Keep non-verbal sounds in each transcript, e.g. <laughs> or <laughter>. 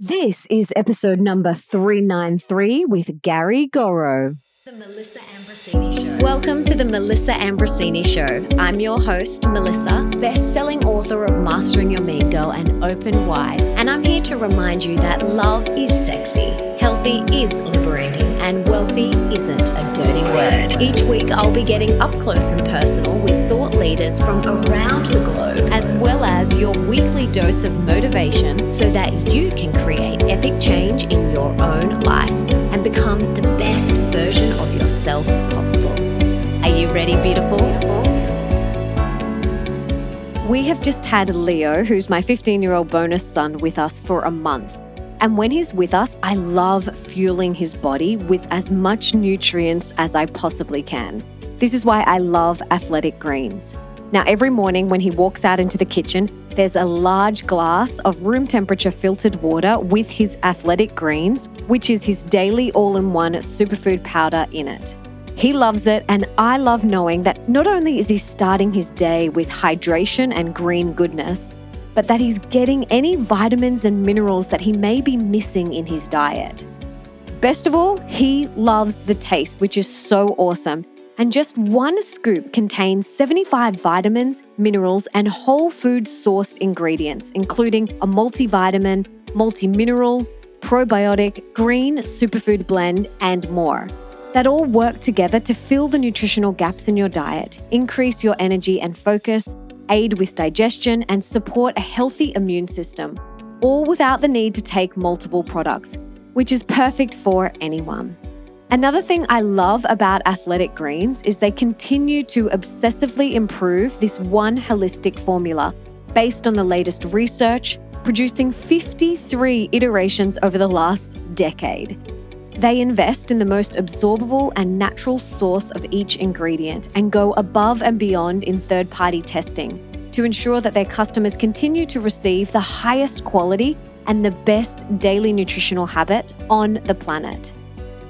This is episode number 393 with Gary Gorrow. The Melissa Ambrosini Show. Welcome to the Melissa Ambrosini Show. I'm your host, Melissa, best-selling author of Mastering Your Mean Girl and Open Wide, and I'm here to remind you that love is sexy, healthy is liberating, and wealthy isn't a dirty word. Each week, I'll be getting up close and personal with thought leaders from around the globe, as well as your weekly dose of motivation so that you can create epic change in your own life and become the best version of yourself possible. Are you ready, beautiful? We have just had Leo, who's my 15 year old bonus son, with us for a month. And when he's with us, I love fueling his body with as much nutrients as I possibly can. This is why I love athletic greens. Now, every morning when he walks out into the kitchen, there's a large glass of room temperature filtered water with his athletic greens, which is his daily all in one superfood powder in it. He loves it, and I love knowing that not only is he starting his day with hydration and green goodness, but that he's getting any vitamins and minerals that he may be missing in his diet. Best of all, he loves the taste, which is so awesome. And just one scoop contains 75 vitamins, minerals, and whole food sourced ingredients, including a multivitamin, multi mineral, probiotic, green superfood blend, and more. That all work together to fill the nutritional gaps in your diet, increase your energy and focus, aid with digestion, and support a healthy immune system, all without the need to take multiple products, which is perfect for anyone. Another thing I love about Athletic Greens is they continue to obsessively improve this one holistic formula based on the latest research, producing 53 iterations over the last decade. They invest in the most absorbable and natural source of each ingredient and go above and beyond in third party testing to ensure that their customers continue to receive the highest quality and the best daily nutritional habit on the planet.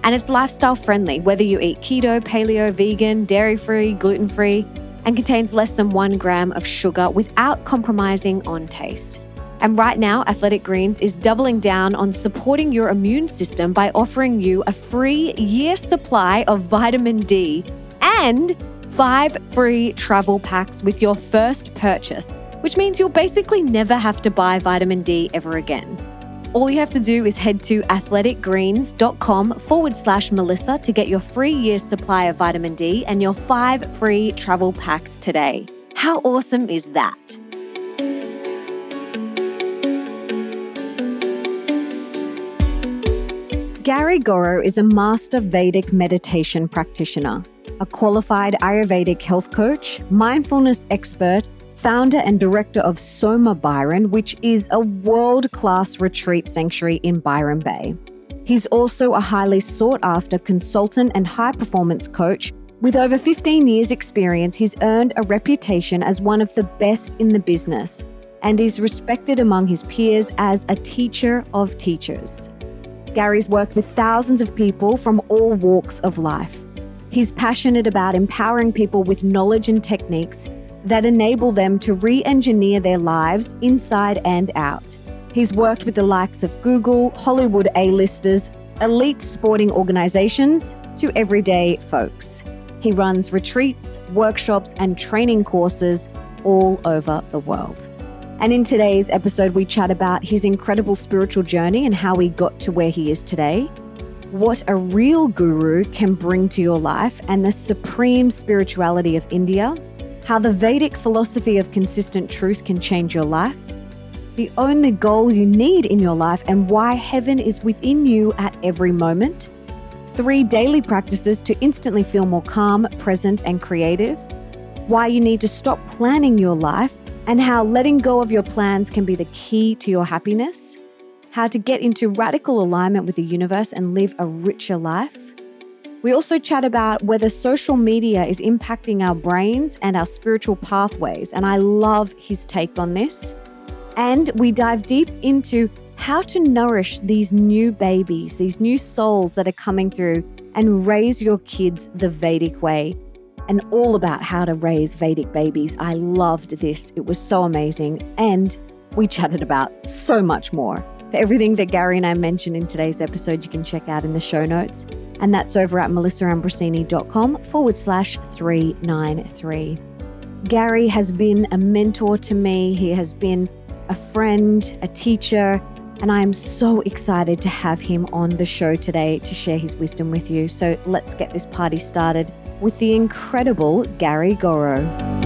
And it's lifestyle friendly, whether you eat keto, paleo, vegan, dairy free, gluten free, and contains less than one gram of sugar without compromising on taste. And right now, Athletic Greens is doubling down on supporting your immune system by offering you a free year supply of vitamin D and five free travel packs with your first purchase, which means you'll basically never have to buy vitamin D ever again. All you have to do is head to athleticgreens.com forward slash Melissa to get your free year's supply of vitamin D and your five free travel packs today. How awesome is that? Gary Gorrow is a master Vedic meditation practitioner, a qualified Ayurvedic health coach, mindfulness expert, founder and director of Soma Byron, which is a world class retreat sanctuary in Byron Bay. He's also a highly sought after consultant and high performance coach. With over 15 years' experience, he's earned a reputation as one of the best in the business and is respected among his peers as a teacher of teachers. Gary's worked with thousands of people from all walks of life. He's passionate about empowering people with knowledge and techniques that enable them to re engineer their lives inside and out. He's worked with the likes of Google, Hollywood A-listers, elite sporting organizations, to everyday folks. He runs retreats, workshops, and training courses all over the world. And in today's episode, we chat about his incredible spiritual journey and how he got to where he is today, what a real guru can bring to your life, and the supreme spirituality of India, how the Vedic philosophy of consistent truth can change your life, the only goal you need in your life, and why heaven is within you at every moment, three daily practices to instantly feel more calm, present, and creative, why you need to stop planning your life and how letting go of your plans can be the key to your happiness, how to get into radical alignment with the universe and live a richer life. We also chat about whether social media is impacting our brains and our spiritual pathways, and I love his take on this. And we dive deep into how to nourish these new babies, these new souls that are coming through, and raise your kids the Vedic way and all about how to raise Vedic babies. I loved this. It was so amazing. And we chatted about so much more. Everything that Gary and I mentioned in today's episode, you can check out in the show notes. And that's over at melissaambrosini.com forward slash 393. Gary has been a mentor to me. He has been a friend, a teacher, and I am so excited to have him on the show today to share his wisdom with you. So let's get this party started with the incredible Gary Gorrow.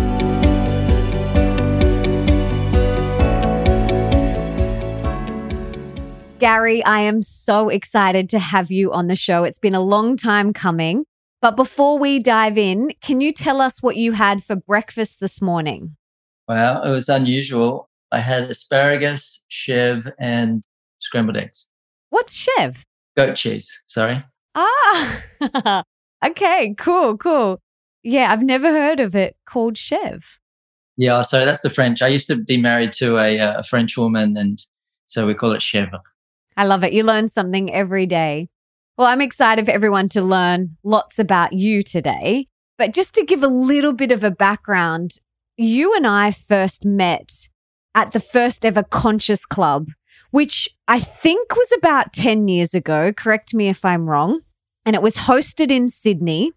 Gary, I am so excited to have you on the show. It's been a long time coming. But before we dive in, can you tell us what you had for breakfast this morning? Well, it was unusual. I had asparagus, chev, and scrambled eggs. What's chev? Goat cheese. Sorry. Ah, <laughs> okay, cool, cool. Yeah, I've never heard of it called chev. Yeah, so that's the French. I used to be married to a, uh, a French woman, and so we call it chèvre. I love it. You learn something every day. Well, I'm excited for everyone to learn lots about you today. But just to give a little bit of a background, you and I first met at the first ever Conscious Club, which I think was about 10 years ago. Correct me if I'm wrong. And it was hosted in Sydney.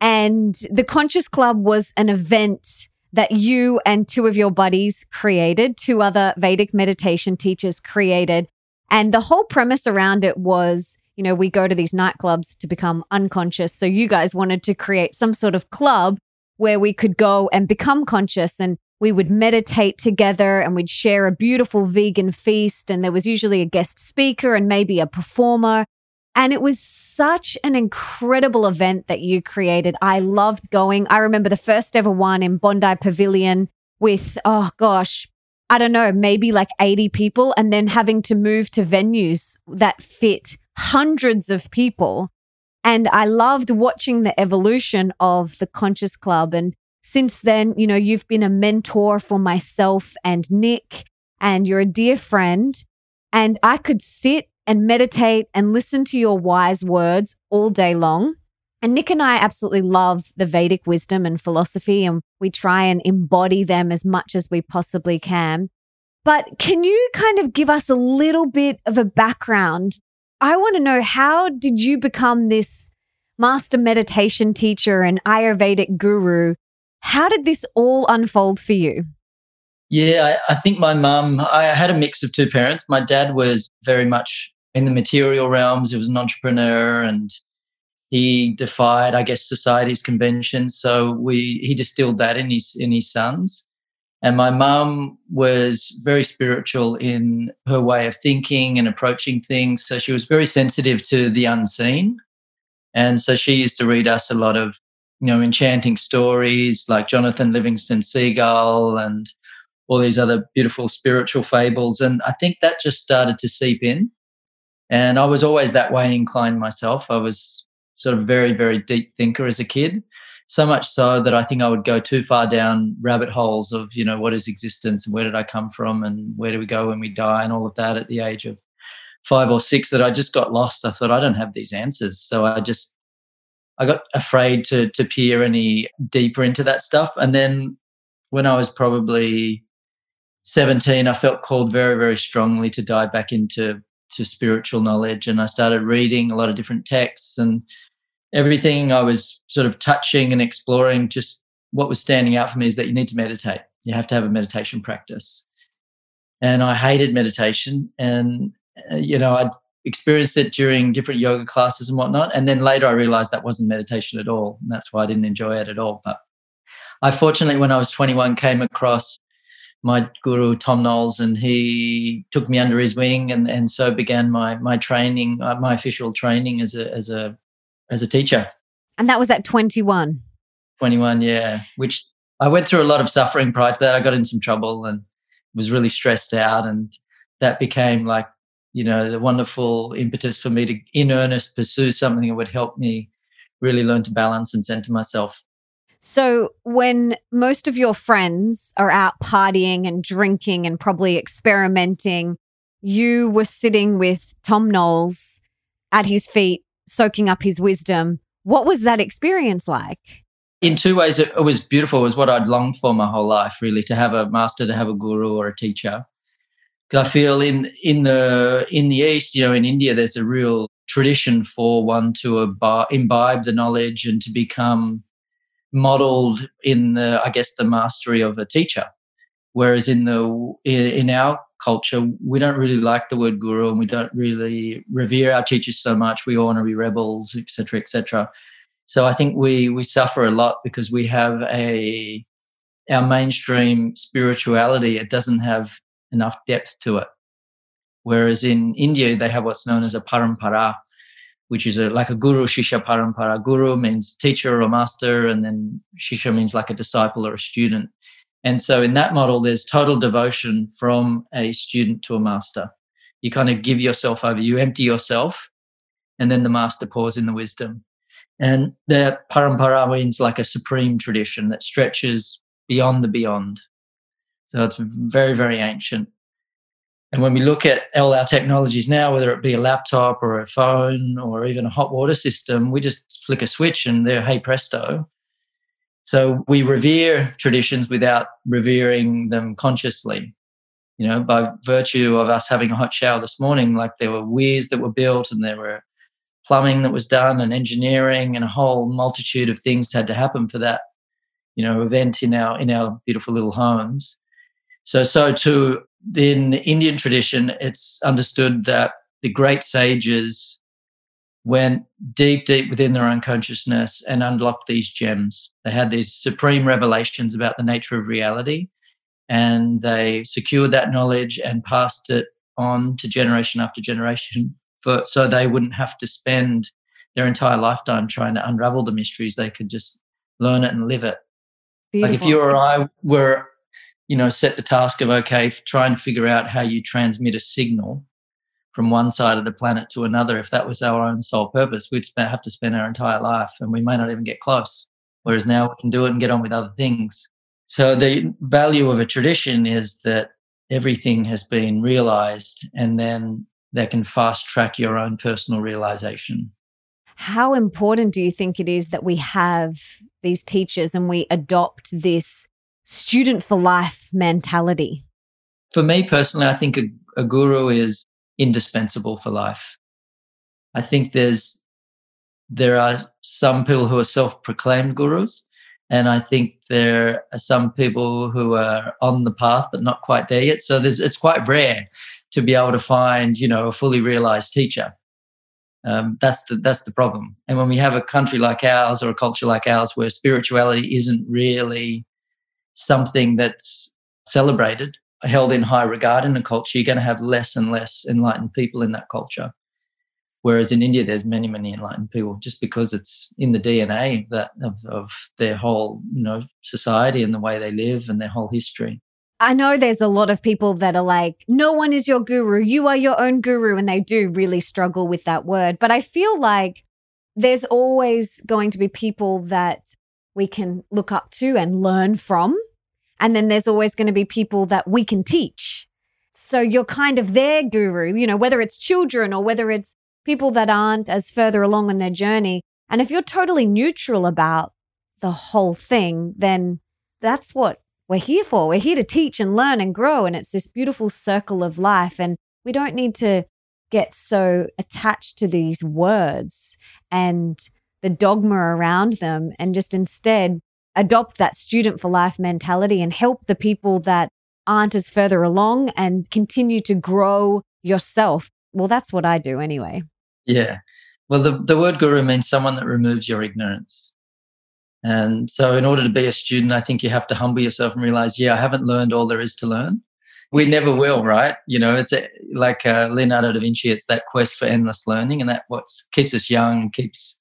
And the Conscious Club was an event that you and two of your buddies created, two other Vedic meditation teachers created. And the whole premise around it was, you know, we go to these nightclubs to become unconscious. So you guys wanted to create some sort of club where we could go and become conscious and we would meditate together and we'd share a beautiful vegan feast. And there was usually a guest speaker and maybe a performer. And it was such an incredible event that you created. I loved going. I remember the first ever one in Bondi Pavilion with, oh gosh, I don't know, maybe like 80 people, and then having to move to venues that fit hundreds of people. And I loved watching the evolution of the Conscious Club. And since then, you know, you've been a mentor for myself and Nick, and you're a dear friend. And I could sit and meditate and listen to your wise words all day long. And Nick and I absolutely love the Vedic wisdom and philosophy, and we try and embody them as much as we possibly can. But can you kind of give us a little bit of a background? I want to know how did you become this master meditation teacher and Ayurvedic guru? How did this all unfold for you? Yeah, I, I think my mum, I had a mix of two parents. My dad was very much in the material realms, he was an entrepreneur and he defied, I guess, society's conventions. So we he distilled that in his in his sons. And my mum was very spiritual in her way of thinking and approaching things. So she was very sensitive to the unseen. And so she used to read us a lot of, you know, enchanting stories like Jonathan Livingston Seagull and all these other beautiful spiritual fables. And I think that just started to seep in. And I was always that way inclined myself. I was sort of very, very deep thinker as a kid so much so that I think I would go too far down rabbit holes of, you know, what is existence and where did I come from and where do we go when we die and all of that at the age of five or six that I just got lost. I thought I don't have these answers. So I just I got afraid to to peer any deeper into that stuff. And then when I was probably 17, I felt called very, very strongly to dive back into to spiritual knowledge. And I started reading a lot of different texts and everything I was sort of touching and exploring, just what was standing out for me is that you need to meditate. You have to have a meditation practice. And I hated meditation. And, uh, you know, I'd experienced it during different yoga classes and whatnot. And then later I realized that wasn't meditation at all. And that's why I didn't enjoy it at all. But I fortunately, when I was 21, came across my guru Thom Knoles, and he took me under his wing, and and so began my my training, uh, my official training as a as a as a teacher. And that was at 21. 21, yeah. Which I went through a lot of suffering prior to that. I got in some trouble and was really stressed out. And that became like, you know, the wonderful impetus for me to, in earnest, pursue something that would help me really learn to balance and center myself. So, when most of your friends are out partying and drinking and probably experimenting, you were sitting with Thom Knoles at his feet soaking up his wisdom. What was that experience like? In two ways, it, was beautiful. It was what I'd longed for my whole life, really, to have a master, to have a guru or a teacher. I feel in in the in the east, you know, in India, there's a real tradition for one to imbibe the knowledge and to become modeled in the, I guess, the mastery of a teacher. Whereas in the in our culture, we don't really like the word guru, and we don't really revere our teachers so much. We all want to be rebels, etc., etc. So I think we we suffer a lot because we have a our mainstream spirituality. It doesn't have enough depth to it. Whereas in India, they have what's known as a parampara, which is a, like a guru shishya parampara. Guru means teacher or master, and then shishya means like a disciple or a student. And so in that model, there's total devotion from a student to a master. You kind of give yourself over, you empty yourself, and then the master pours in the wisdom. And that parampara means like a supreme tradition that stretches beyond the beyond. So it's very, very ancient. And when we look at all our technologies now, whether it be a laptop or a phone or even a hot water system, we just flick a switch and they're, hey presto. So we revere traditions without revering them consciously. You know, by virtue of us having a hot shower this morning, like there were weirs that were built and there were plumbing that was done and engineering and a whole multitude of things had to happen for that, you know, event in our in our beautiful little homes. So so too in Indian tradition, it's understood that the great sages went deep, deep within their own consciousness and unlocked these gems. They had these supreme revelations about the nature of reality, and they secured that knowledge and passed it on to generation after generation, for so they wouldn't have to spend their entire lifetime trying to unravel the mysteries. They could just learn it and live it. Beautiful. Like if you or I were you know, set the task of, okay, try and figure out how you transmit a signal from one side of the planet to another. If that was our own sole purpose, we'd have to spend our entire life and we may not even get close. Whereas now we can do it and get on with other things. So the value of a tradition is that everything has been realized and then they can fast track your own personal realization. How important do you think it is that we have these teachers and we adopt this student for life mentality? For me personally, I think a, a guru is indispensable for life. I think there's there are some people who are self-proclaimed gurus, and I think there are some people who are on the path but not quite there yet. So there's it's quite rare to be able to find you know a fully realized teacher. Um, that's the that's the problem. And when we have a country like ours or a culture like ours where spirituality isn't really something that's celebrated, held in high regard in a culture, you're going to have less and less enlightened people in that culture. Whereas in India, there's many, many enlightened people, just because it's in the DNA of that of, of their whole, you know, society and the way they live and their whole history. I know there's a lot of people that are like, no one is your guru. You are your own guru. And they do really struggle with that word. But I feel like there's always going to be people that we can look up to and learn from. And then there's always going to be people that we can teach. So you're kind of their guru, you know, whether it's children or whether it's people that aren't as further along on their journey. And if you're totally neutral about the whole thing, then that's what we're here for. We're here to teach and learn and grow. And it's this beautiful circle of life. And we don't need to get so attached to these words and the dogma around them and just instead adopt that student for life mentality and help the people that aren't as further along and continue to grow yourself. Well, that's what I do anyway. Yeah. Well, the, the word guru means someone that removes your ignorance. And so, in order to be a student, I think you have to humble yourself and realize, yeah, I haven't learned all there is to learn. We never will, right? You know, it's a, like uh, Leonardo da Vinci, it's that quest for endless learning, and that what keeps us young, keeps,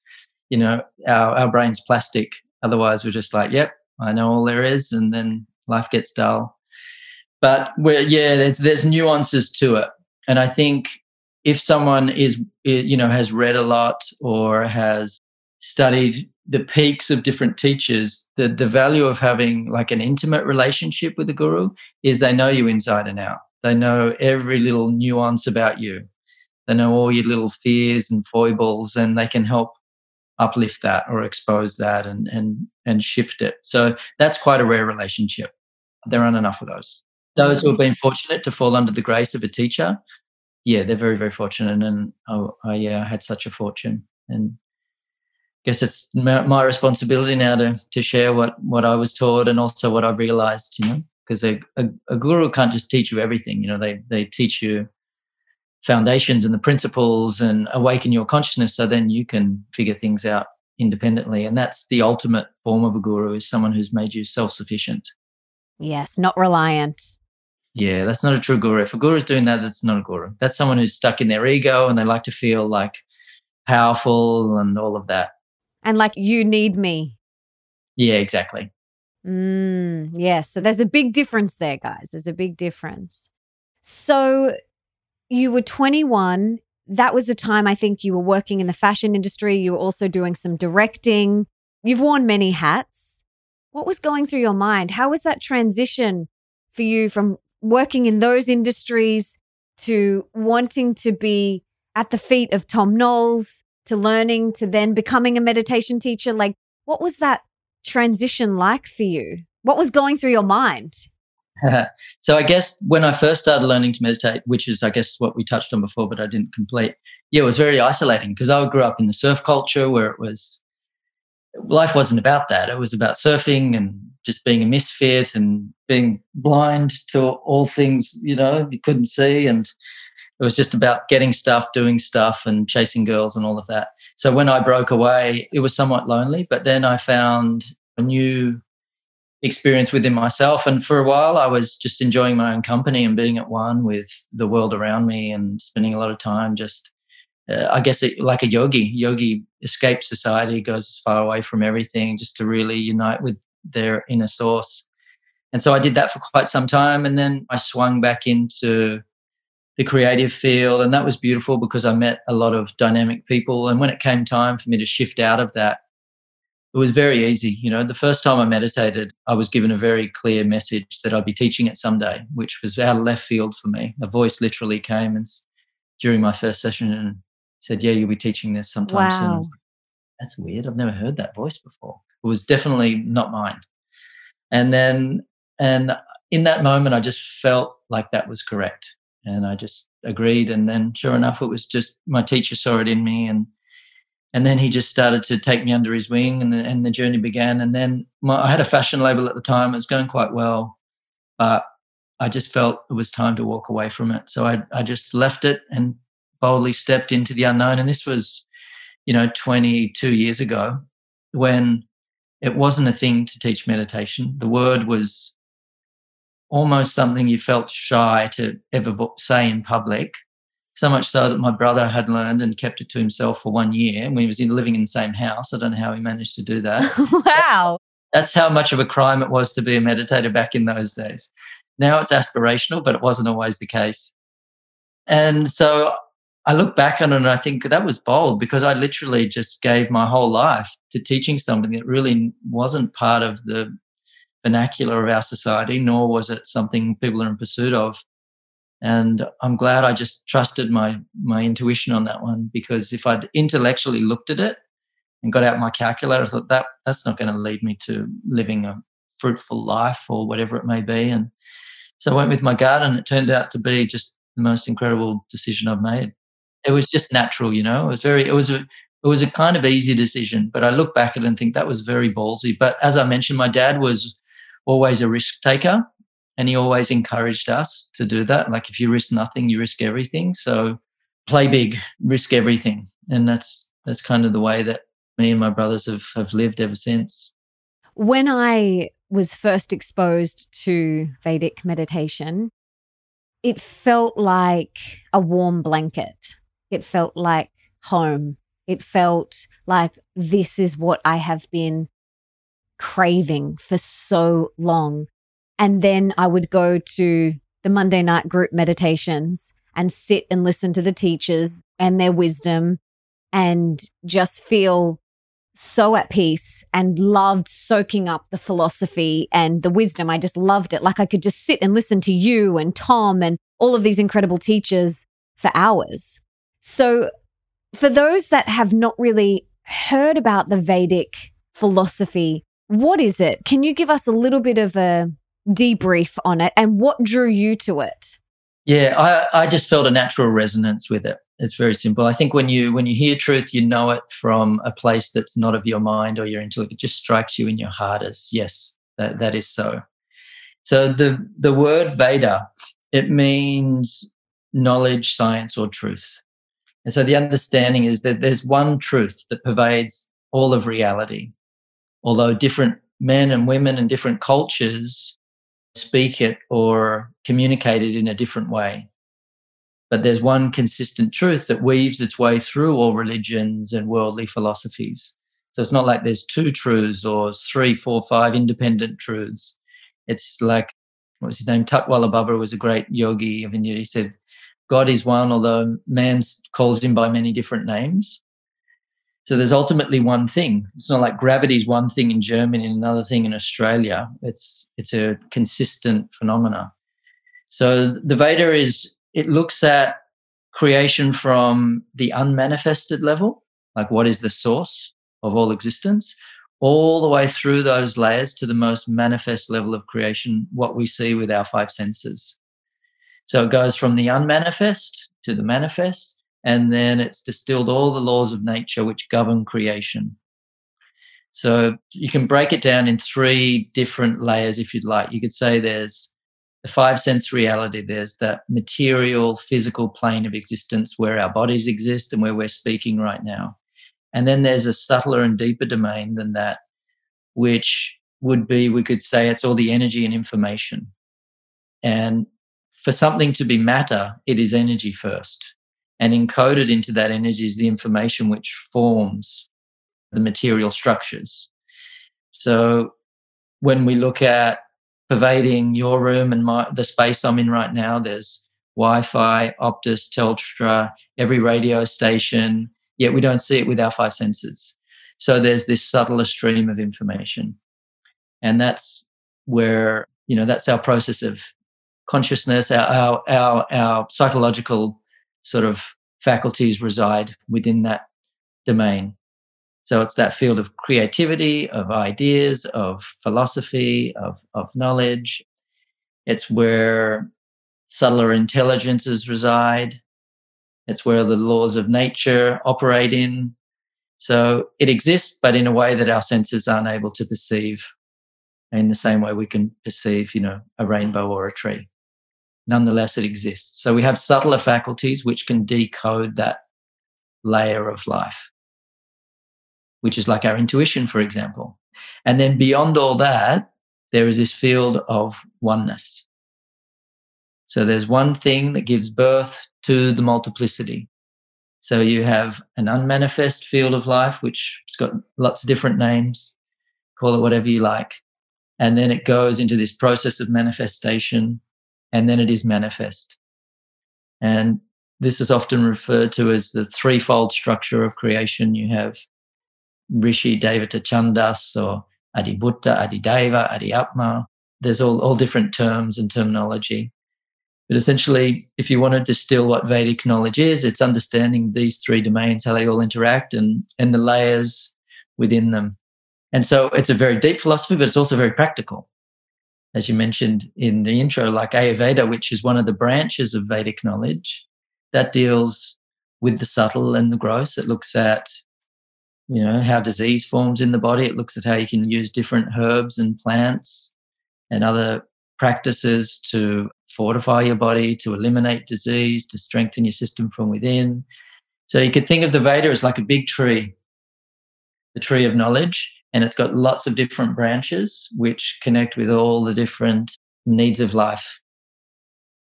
you know, our, our brains plastic Otherwise, we're just like, yep, I know all there is, and then life gets dull. But we're, yeah, there's there's nuances to it, and I think if someone is you know has read a lot or has studied the peaks of different teachers, the the value of having like an intimate relationship with the guru is they know you inside and out. They know every little nuance about you. They know all your little fears and foibles, and they can help uplift that or expose that and and and shift it. So that's quite a rare relationship. There aren't enough of those. those who have been fortunate to fall under the grace of a teacher, yeah, they're very, very fortunate. And I, I yeah, I had such a fortune. And I guess it's my responsibility now to to share what what I was taught and also what I realized, you know, because a, a, a guru can't just teach you everything. You know, they they teach you foundations and the principles and awaken your consciousness so then you can figure things out independently. And that's the ultimate form of a guru is someone who's made you self-sufficient. Yes not reliant. Yeah that's not a true guru. If a guru is doing that that's not a guru. That's someone who's stuck in their ego and they like to feel like powerful and all of that. And like you need me. Yeah exactly. Mm, yes. So there's a big difference there guys. There's a big difference. So you were 21 that was the time I think you were working in the fashion industry. You were also doing some directing. You've worn many hats. What was going through your mind? How was that transition for you from working in those industries to wanting to be at the feet of Thom Knoles, to learning, to then becoming a meditation teacher? Like, what was that transition like for you? What was going through your mind? <laughs> so I guess when I first started learning to meditate, which is I guess what we touched on before, but I didn't complete. Yeah, it was very isolating because I grew up in the surf culture where it was life wasn't about that. It was about surfing and just being a misfit and being blind to all things, you know, you couldn't see. And it was just about getting stuff, doing stuff, and chasing girls and all of that. So when I broke away, it was somewhat lonely. But then I found a new experience within myself. And for a while, I was just enjoying my own company and being at one with the world around me and spending a lot of time just, uh, I guess, it, like a yogi. Yogi escapes society, goes as far away from everything just to really unite with their inner source. And so I did that for quite some time. And then I swung back into the creative field. And that was beautiful because I met a lot of dynamic people. And when it came time for me to shift out of that, it was very easy. You know, the first time I meditated, I was given a very clear message that I'd be teaching it someday, which was out of left field for me. A voice literally came and during my first session and said, "Yeah, you'll be teaching this sometime wow. soon." That's weird. I've never heard that voice before. It was definitely not mine. And then, and in that moment, I just felt like that was correct, and I just agreed. And then, sure enough, it was just my teacher saw it in me and and then he just started to take me under his wing and the, and the journey began. And then my, i had a fashion label at the time. It was going quite well but i just felt it was time to walk away from it. So i, I just left it and boldly stepped into the unknown. And this was you know 22 years ago when it wasn't a thing to teach meditation. The word was almost something you felt shy to ever say in public so much so that my brother had learned and kept it to himself for one year. And we was in, living in the same house. I don't know how he managed to do that. <laughs> wow. That's how much of a crime it was to be a meditator back in those days. Now it's aspirational, but it wasn't always the case. And so I look back on it and I think that was bold because I literally just gave my whole life to teaching something that really wasn't part of the vernacular of our society, nor was it something people are in pursuit of and i'm glad i just trusted my my intuition on that one because if i'd intellectually looked at it and got out my calculator i thought that that's not going to lead me to living a fruitful life or whatever it may be. And so i went with my gut and it turned out to be just the most incredible decision i've made. It was just natural you know? It was very it was a it was a kind of easy decision but i look back at it and think that was very ballsy. But as i mentioned my dad was always a risk taker and he always encouraged us to do that. Like if you risk nothing, you risk everything. So play big, risk everything. And that's that's kind of the way that me and my brothers have, have lived ever since. When I was first exposed to Vedic meditation, it felt like a warm blanket. It felt like home. It felt like this is what I have been craving for so long. And then I would go to the Monday night group meditations and sit and listen to the teachers and their wisdom and just feel so at peace and loved soaking up the philosophy and the wisdom. I just loved it. Like I could just sit and listen to you and Thom and all of these incredible teachers for hours. So, for those that have not really heard about the Vedic philosophy, what is it? Can you give us a little bit of a debrief on it and what drew you to it? Yeah, I, I just felt a natural resonance with it. It's very simple. I think when you when you hear truth, you know it from a place that's not of your mind or your intellect. It just strikes you in your heart as yes, that, that is so. So the the word Veda, it means knowledge, science, or truth. And so the understanding is that there's one truth that pervades all of reality. Although different men and women and different cultures speak it or communicate it in a different way. But there's one consistent truth that weaves its way through all religions and worldly philosophies. So it's not like there's two truths or three, four, five independent truths. It's like, what was his name? Tutwala Baba was a great yogi of India. He said, God is one, although man calls him by many different names. So there's ultimately one thing. It's not like gravity is one thing in Germany and another thing in Australia. It's it's a consistent phenomena. So the Veda is it looks at creation from the unmanifested level, like what is the source of all existence, all the way through those layers to the most manifest level of creation, what we see with our five senses. So it goes from the unmanifest to the manifest and then it's distilled all the laws of nature which govern creation. So you can break it down in three different layers if you'd like. You could say there's the five sense reality, there's that material, physical plane of existence where our bodies exist and where we're speaking right now. And then there's a subtler and deeper domain than that, which would be, we could say, it's all the energy and information. And for something to be matter, it is energy first and encoded into that energy is the information which forms the material structures. So when we look at pervading your room and my, the space I'm in right now, there's Wi-Fi, Optus, Telstra, every radio station, yet we don't see it with our five senses. So there's this subtler stream of information. And that's where, you know, that's our process of consciousness, our, our, our, our psychological sort of faculties reside within that domain. So it's that field of creativity, of ideas, of philosophy, of, of knowledge. It's where subtler intelligences reside. It's where the laws of nature operate in. So it exists, but in a way that our senses aren't able to perceive in the same way we can perceive, you know, a rainbow or a tree nonetheless it exists. So we have subtler faculties which can decode that layer of life, which is like our intuition, for example. And then beyond all that, there is this field of oneness. So there's one thing that gives birth to the multiplicity. So you have an unmanifest field of life, which has got lots of different names, call it whatever you like. And then it goes into this process of manifestation and then it is manifest. And this is often referred to as the threefold structure of creation. You have Rishi, Devata, Chandas, or Adibhuta, Adideva, Adiatma. There's all, all different terms and terminology. But essentially, if you want to distill what Vedic knowledge is, it's understanding these three domains, how they all interact, and, and the layers within them. And so it's a very deep philosophy, but it's also very practical as you mentioned in the intro, like Ayurveda, which is one of the branches of Vedic knowledge that deals with the subtle and the gross. It looks at, you know, how disease forms in the body. It looks at how you can use different herbs and plants and other practices to fortify your body, to eliminate disease, to strengthen your system from within. So you could think of the Veda as like a big tree, the tree of knowledge and it's got lots of different branches which connect with all the different needs of life.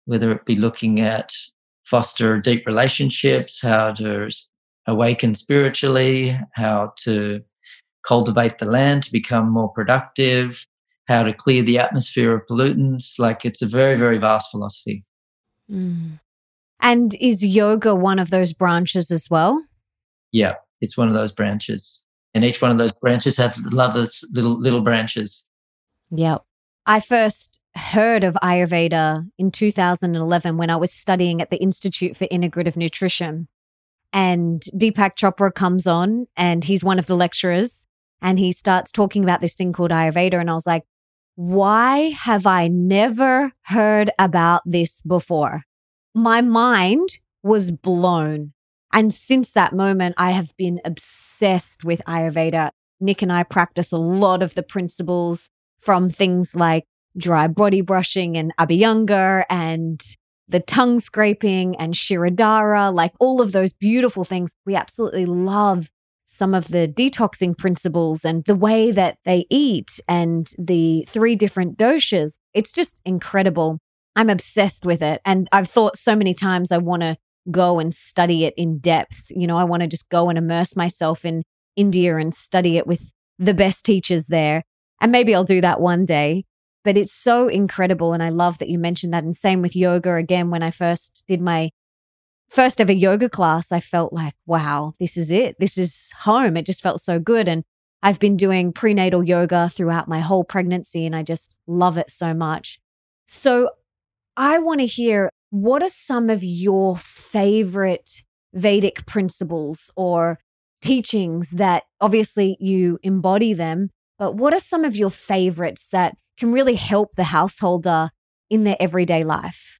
Whether it be looking at foster deep relationships how to awaken spiritually how to cultivate the land to become more productive how to clear the atmosphere of pollutants like it's a very very vast philosophy. Mm. and is yoga one of those branches as well? Yeah it's one of those branches and each one of those branches have little little little branches. Yeah. I first heard of Ayurveda in 2011 when I was studying at the Institute for Integrative Nutrition. And Deepak Chopra comes on and he's one of the lecturers and he starts talking about this thing called Ayurveda. And I was like, why have I never heard about this before? My mind was blown. And since that moment, I have been obsessed with Ayurveda. Nick and I practice a lot of the principles from things like dry body brushing and Abhyanga and the tongue scraping and Shirodhara, like all of those beautiful things. We absolutely love some of the detoxing principles and the way that they eat and the three different doshas. It's just incredible. I'm obsessed with it. And I've thought so many times I want to go and study it in depth. You know, I want to just go and immerse myself in India and study it with the best teachers there. And maybe I'll do that one day. But it's so incredible. And I love that you mentioned that. And same with yoga. Again, when I first did my first ever yoga class, I felt like, wow, this is it. This is home. It just felt so good. And I've been doing prenatal yoga throughout my whole pregnancy, and I just love it so much. So I want to hear what are some of your favorite Vedic principles or teachings that obviously you embody them, but what are some of your favorites that can really help the householder in their everyday life?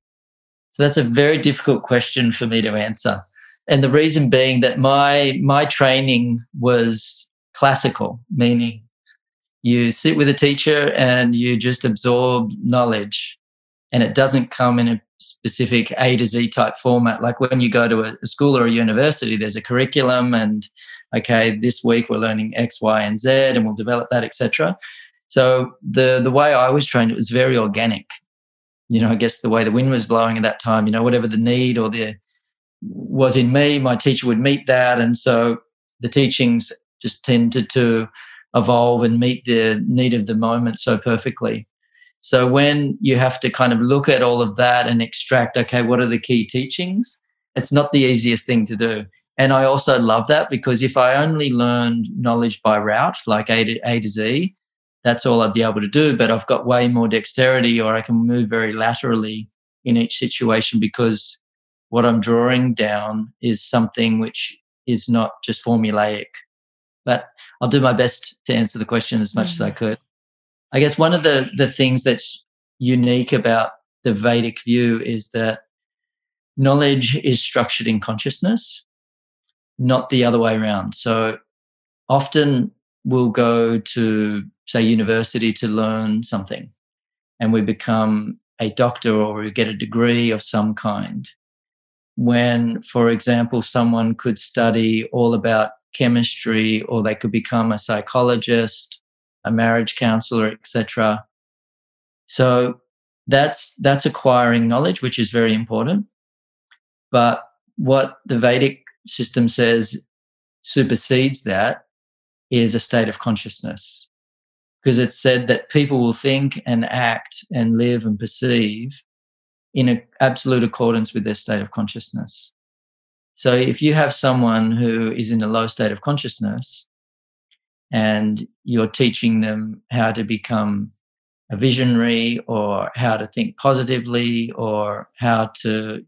So that's a very difficult question for me to answer. And the reason being that my my training was classical, meaning you sit with a teacher and you just absorb knowledge and it doesn't come in a specific A to Z type format. Like when you go to a, school or a university, there's a curriculum and okay, this week we're learning X, Y, and Z and we'll develop that, etc. So the the way I was trained, it was very organic. You know, I guess the way the wind was blowing at that time, you know, whatever the need or the was in me, my teacher would meet that. And so the teachings just tended to evolve and meet the need of the moment so perfectly. So when you have to kind of look at all of that and extract, okay, what are the key teachings? It's not the easiest thing to do. And I also love that because if I only learned knowledge by route, like A to, A to Z, that's all I'd be able to do. But I've got way more dexterity or I can move very laterally in each situation because what I'm drawing down is something which is not just formulaic. But I'll do my best to answer the question as much as I could. I guess one of the, the things that's unique about the Vedic view is that knowledge is structured in consciousness, not the other way around. So often we'll go to, say, university to learn something and we become a doctor or we get a degree of some kind. When, for example, someone could study all about chemistry or they could become a psychologist a marriage counselor, etc. So that's that's acquiring knowledge, which is very important. But what the Vedic system says supersedes that is a state of consciousness. Because it's said that people will think and act and live and perceive in a, absolute accordance with their state of consciousness. So if you have someone who is in a low state of consciousness, and you're teaching them how to become a visionary or how to think positively or how to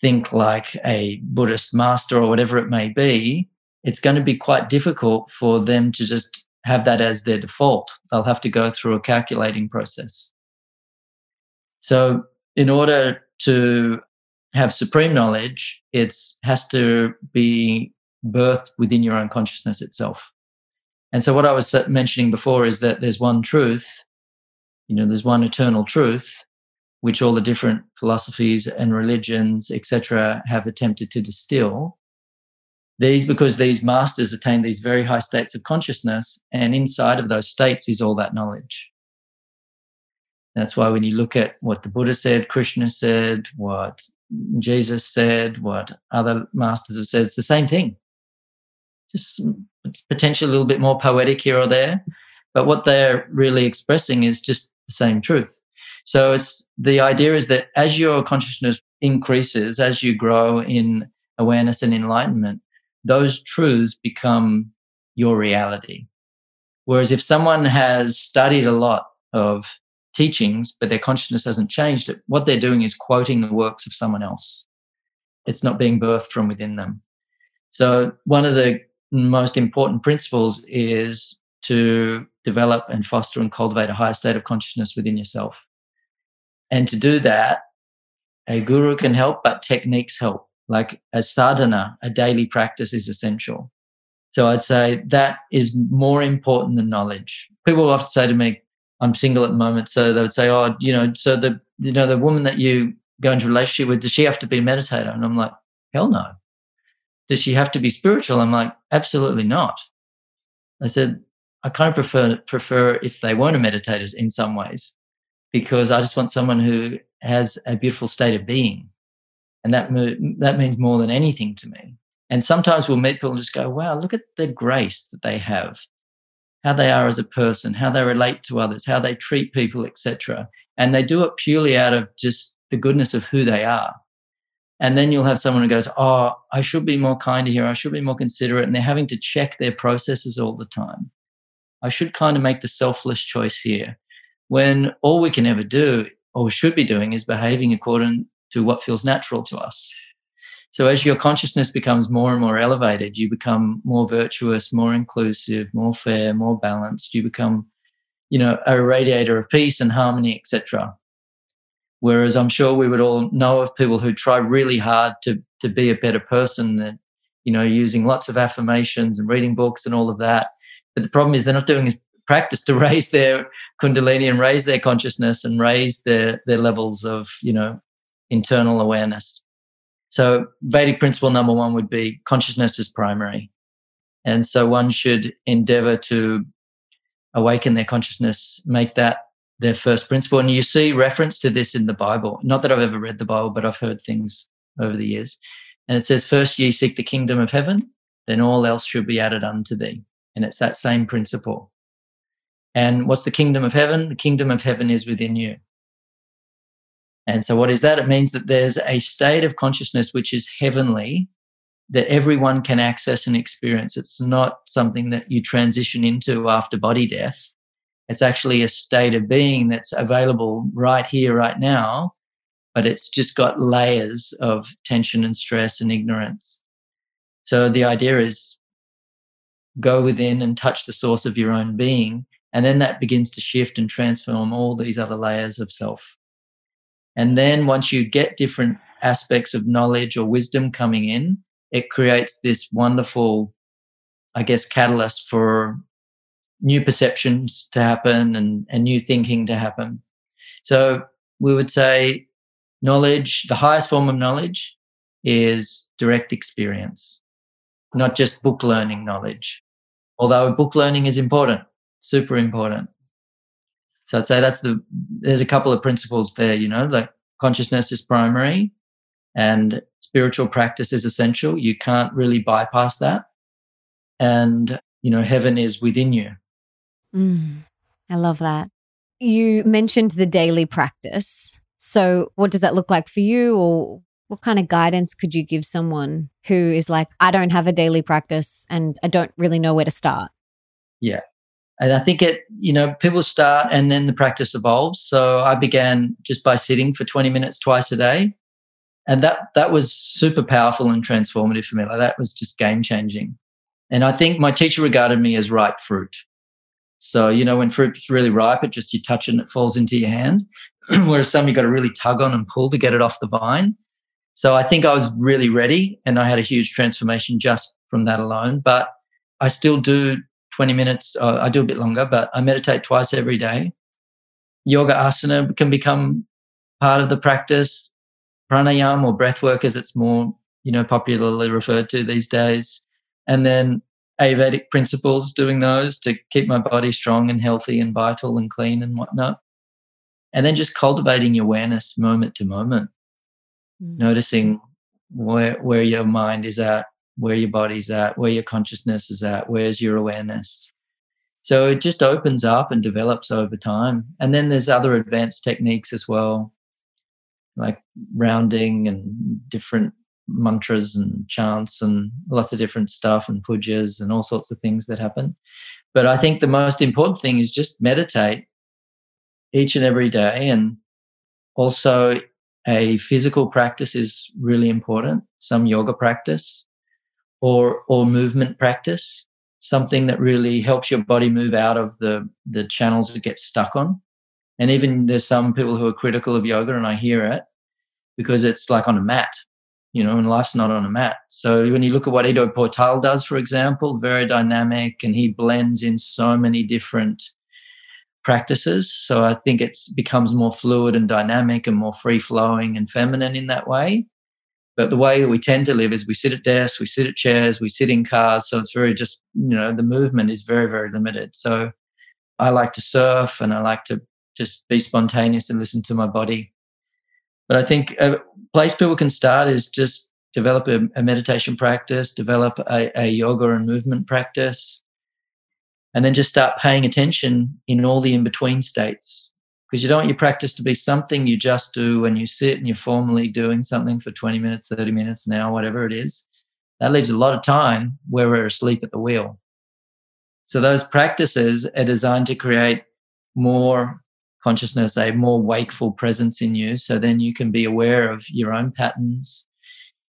think like a Buddhist master or whatever it may be, it's going to be quite difficult for them to just have that as their default. They'll have to go through a calculating process. So, in order to have supreme knowledge, it has to be birthed within your own consciousness itself. And so, what I was mentioning before is that there's one truth, you know, there's one eternal truth, which all the different philosophies and religions, etc., have attempted to distill. These, because these masters attain these very high states of consciousness, and inside of those states is all that knowledge. That's why when you look at what the Buddha said, Krishna said, what Jesus said, what other masters have said, it's the same thing just potentially a little bit more poetic here or there. But what they're really expressing is just the same truth. So it's the idea is that as your consciousness increases, as you grow in awareness and enlightenment, those truths become your reality. Whereas if someone has studied a lot of teachings, but their consciousness hasn't changed, it, what they're doing is quoting the works of someone else. It's not being birthed from within them. So one of the most important principles is to develop and foster and cultivate a higher state of consciousness within yourself. And to do that, a guru can help, but techniques help. Like a sadhana, a daily practice is essential. So I'd say that is more important than knowledge. People often say to me, I'm single at the moment. So they would say, Oh, you know, so the you know, the woman that you go into relationship with, does she have to be a meditator? And I'm like, hell no. Does she have to be spiritual? I'm like, absolutely not. I said, I kind of prefer prefer if they weren't a meditator in some ways, because I just want someone who has a beautiful state of being, and that that means more than anything to me. And sometimes we'll meet people and just go, "Wow, look at the grace that they have, how they are as a person, how they relate to others, how they treat people, etc." And they do it purely out of just the goodness of who they are. And then you'll have someone who goes, Oh, I should be more kind here. I should be more considerate. And they're having to check their processes all the time. I should kind of make the selfless choice here. When all we can ever do, or should be doing, is behaving according to what feels natural to us. So as your consciousness becomes more and more elevated, you become more virtuous, more inclusive, more fair, more balanced. You become, you know, a radiator of peace and harmony, etc. Whereas I'm sure we would all know of people who try really hard to to be a better person, that you know, using lots of affirmations and reading books and all of that. But the problem is they're not doing practice to <laughs> raise their kundalini and raise their consciousness and raise their their levels of you know internal awareness. So Vedic principle number one would be consciousness is primary, and so one should endeavor to awaken their consciousness, make that their first principle. And you see reference to this in the Bible. Not that I've ever read the Bible, but I've heard things over the years. And it says, First ye seek the kingdom of heaven, then all else should be added unto thee. And it's that same principle. And what's the kingdom of heaven? The kingdom of heaven is within you. And so, what is that? It means that there's a state of consciousness which is heavenly that everyone can access and experience. It's not something that you transition into after body death. It's actually a state of being that's available right here, right now, but it's just got layers of tension and stress and ignorance. So the idea is go within and touch the source of your own being. And then that begins to shift and transform all these other layers of self. And then once you get different aspects of knowledge or wisdom coming in, it creates this wonderful, I guess, catalyst for new perceptions to happen and, and new thinking to happen. So we would say knowledge, the highest form of knowledge is direct experience, not just book learning knowledge. Although book learning is important, super important. So I'd say that's the there's a couple of principles there, you know, like consciousness is primary and spiritual practice is essential. You can't really bypass that. And, you know, heaven is within you. Mm, I love that. You mentioned the daily practice. So, what does that look like for you, or what kind of guidance could you give someone who is like, I don't have a daily practice and I don't really know where to start? Yeah. And I think it, you know, people start and then the practice evolves. So I began just by sitting for 20 minutes twice a day. And that that was super powerful and transformative for me. Like that was just game changing. And I think my teacher regarded me as ripe fruit. So, you know, when fruit's really ripe, it just you touch it and it falls into your hand. <clears throat> Whereas some you got to really tug on and pull to get it off the vine. So I think I was really ready and I had a huge transformation just from that alone. But I still do 20 minutes. Uh, I do a bit longer, but I meditate twice every day. Yoga asana can become part of the practice. Pranayama or breath work, as it's more, you know, popularly referred to these days. And then Ayurvedic principles, doing those to keep my body strong and healthy and vital and clean and whatnot. And then just cultivating awareness moment to moment, mm. noticing where where your mind is at, where your body's at, where your consciousness is at, where's your awareness. So it just opens up and develops over time. And then there's other advanced techniques as well, like rounding and different mantras and chants and lots of different stuff and pujas and all sorts of things that happen. But I think the most important thing is just meditate each and every day. And also, a physical practice is really important, some yoga practice or, or movement practice. something that really helps your body move out of the the channels it gets stuck on. And even there's some people who are critical of yoga, and I hear it because it's like on a mat, you know, and life's not on a mat. So when you look at what Ido Portal does, for example, very dynamic, and he blends in so many different practices. So I think it becomes more fluid and dynamic and more free flowing and feminine in that way. But the way we tend to live is we sit at desks, we sit at chairs, we sit in cars. So it's very just, you know, the movement is very, very limited. So I like to surf and I like to just be spontaneous and listen to my body. But I think a place people can start is just develop a, a meditation practice, develop a, a yoga and movement practice, and then just start paying attention in all the in between states. Because you don't want your practice to be something you just do when you sit and you're formally doing something for 20 minutes 30 minutes hour whatever it is. That leaves a lot of time where we're asleep at the wheel. So those practices are designed to create more consciousness a more wakeful presence in you so then you can be aware of your own patterns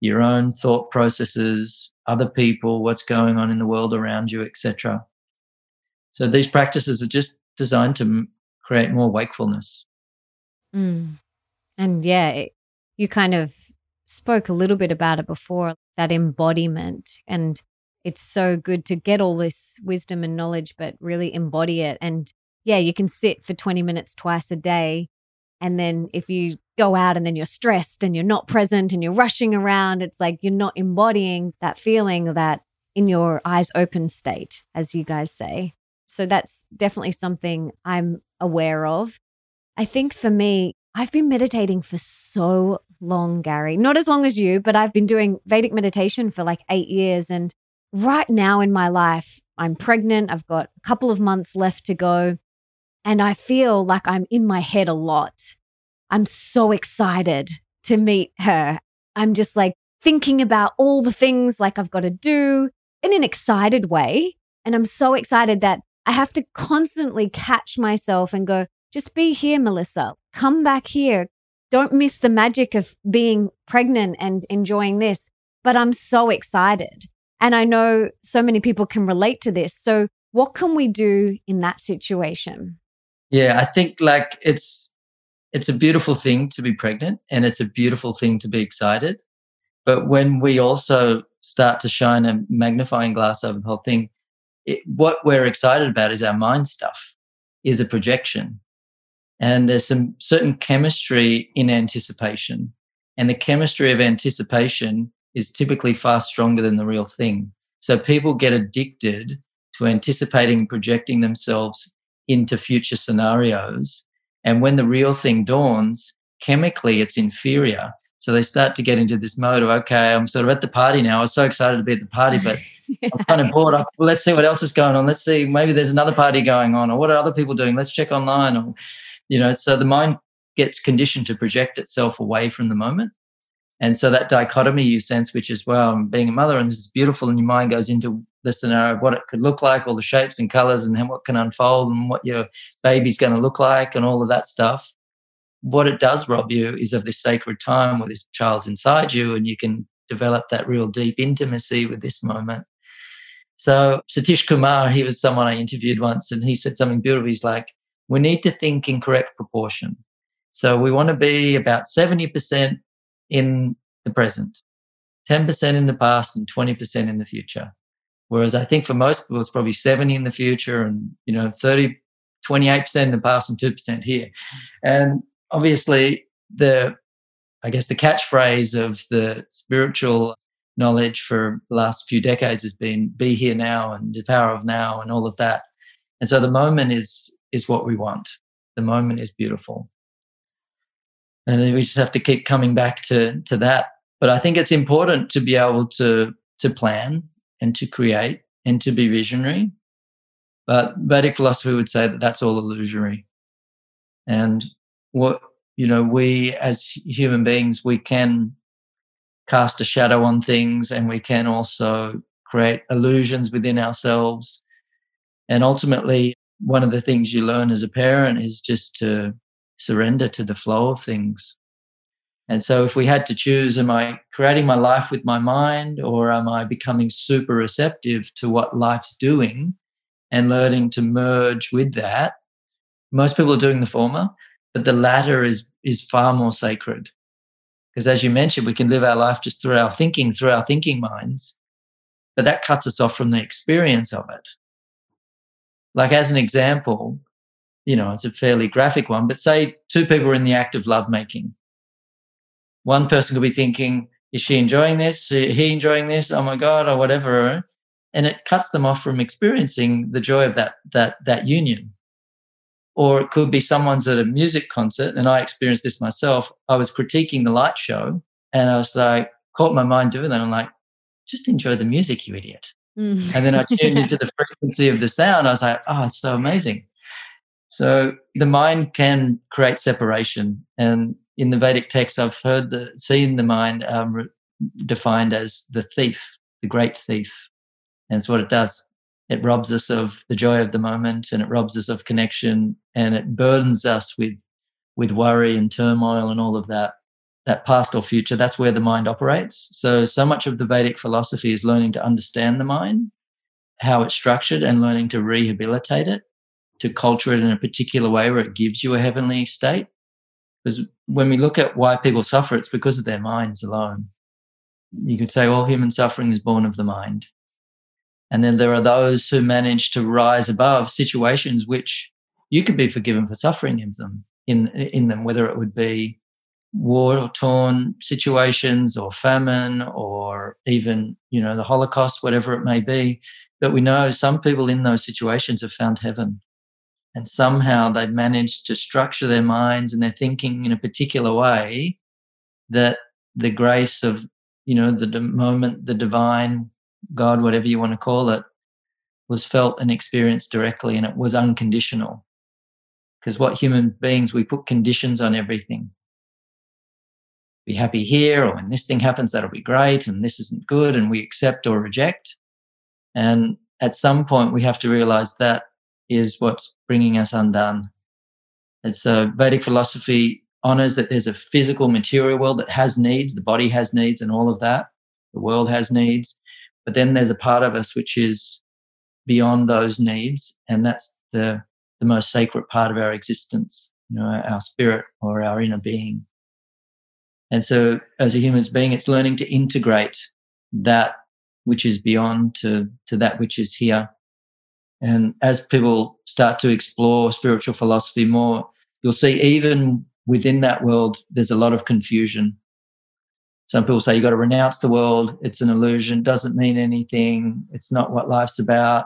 your own thought processes other people what's going on in the world around you etc so these practices are just designed to create more wakefulness. Mm. And yeah, it, you kind of spoke a little bit about it before that embodiment. And it's so good to get all this wisdom and knowledge, but really embody it. And yeah, you can sit for 20 minutes twice a day. And then if you go out and then you're stressed and you're not present and you're rushing around, it's like you're not embodying that feeling that in your eyes open state, as you guys say. So that's definitely something I'm aware of. I think for me, I've been meditating for so long, Gary. Not as long as you, but I've been doing Vedic meditation for like eight years. And right now in my life, I'm pregnant. I've got a couple of months left to go. And I feel like I'm in my head a lot. I'm so excited to meet her. I'm just like thinking about all the things like I've got to do in an excited way. And I'm so excited that I have to constantly catch myself and go, just be here, Melissa. Come back here. Don't miss the magic of being pregnant and enjoying this. But I'm so excited. And I know so many people can relate to this. So, what can we do in that situation? Yeah, I think like it's it's a beautiful thing to be pregnant and it's a beautiful thing to be excited. But when we also start to shine a magnifying glass over the whole thing, it, what we're excited about is our mind stuff, is a projection. And there's some certain chemistry in anticipation. And the chemistry of anticipation is typically far stronger than the real thing. So people get addicted to anticipating and projecting themselves into future scenarios. And when the real thing dawns, chemically it's inferior. So they start to get into this mode of, okay, I'm sort of at the party now. I was so excited to be at the party, but <laughs> yeah. I'm kind of bored. well, let's see what else is going on. Let's see, maybe there's another party going on, or what are other people doing? Let's check online, or you know. So the mind gets conditioned to project itself away from the moment, and so that dichotomy you sense, which is, well, I'm being a mother, and this is beautiful, and your mind goes into the scenario of what it could look like, all the shapes and colors, and what can unfold, and what your baby's going to look like, and all of that stuff what it does rob you is of this sacred time where this child's inside you and you can develop that real deep intimacy with this moment. So Satish Kumar, he was someone I interviewed once and he said something beautiful. He's like, we need to think in correct proportion. So we want to be about 70% in the present, 10% in the past and 20% in the future. Whereas I think for most people, it's probably 70 in the future and, you know, 30, 28% in the past and 2% here. And obviously the I guess the catchphrase of the spiritual knowledge for the last few decades has been be here now and the power of now and all of that. And so the moment is is what we want. The moment is beautiful. And we just have to keep coming back to to that. But I think it's important to be able to to plan and to create and to be visionary. But Vedic philosophy would say that that's all illusory. And what you know we as human beings we can cast a shadow on things and we can also create illusions within ourselves and ultimately one of the things you learn as a parent is just to surrender to the flow of things And so, if we had to choose, am I creating my life with my mind or am I becoming super receptive to what life's doing and learning to merge with that? Most people are doing the former, but the latter is, is far more sacred. Because as you mentioned, we can live our life just through our thinking, through our thinking minds, but that cuts us off from the experience of it. Like, as an example, you know, it's a fairly graphic one, but say two people are in the act of lovemaking one person could be thinking, is she enjoying this? Is he enjoying this? Oh my God, or whatever. And it cuts them off from experiencing the joy of that that that union. Or it could be someone's at a music concert, and I experienced this myself. I was critiquing the light show, and I was like, caught my mind doing that. I'm like, just enjoy the music, you idiot. Mm. And then I tuned into <laughs> the frequency of the sound. I was like, oh, it's so amazing. So the mind can create separation. And in the Vedic texts, I've heard the seen the mind um, re- defined as the thief, the great thief, and it's what it does. It robs us of the joy of the moment, and it robs us of connection, and it burdens us with with worry and turmoil and all of that. That past or future, that's where the mind operates. So, so much of the Vedic philosophy is learning to understand the mind, how it's structured, and learning to rehabilitate it, to culture it in a particular way where it gives you a heavenly state because when we look at why people suffer, it's because of their minds alone. You could say all human suffering is born of the mind. And then there are those who manage to rise above situations which you could be forgiven for suffering in them, in, in them, whether it would be war torn situations or famine or even, you know, the Holocaust, whatever it may be. But we know some people in those situations have found heaven and somehow they've managed to structure their minds and their thinking in a particular way that the grace of you know the moment the divine god whatever you want to call it was felt and experienced directly and it was unconditional. Because what human beings we put conditions on everything. Be happy here or when this thing happens that'll be great and this isn't good and we accept or reject. And at some point we have to realize that is what's bringing us undone. And so Vedic philosophy honors that there's a physical material world that has needs, the body has needs, and all of that. The world has needs. But then there's a part of us which is beyond those needs, and that's the, the most sacred part of our existence, you know, our spirit or our inner being. And so, as a human being, it's learning to integrate that which is beyond to, to that which is here and as people start to explore spiritual philosophy more, you'll see even within that world, there's a lot of confusion. Some people say you've got to renounce the world. It's an illusion, doesn't mean anything. It's not what life's about.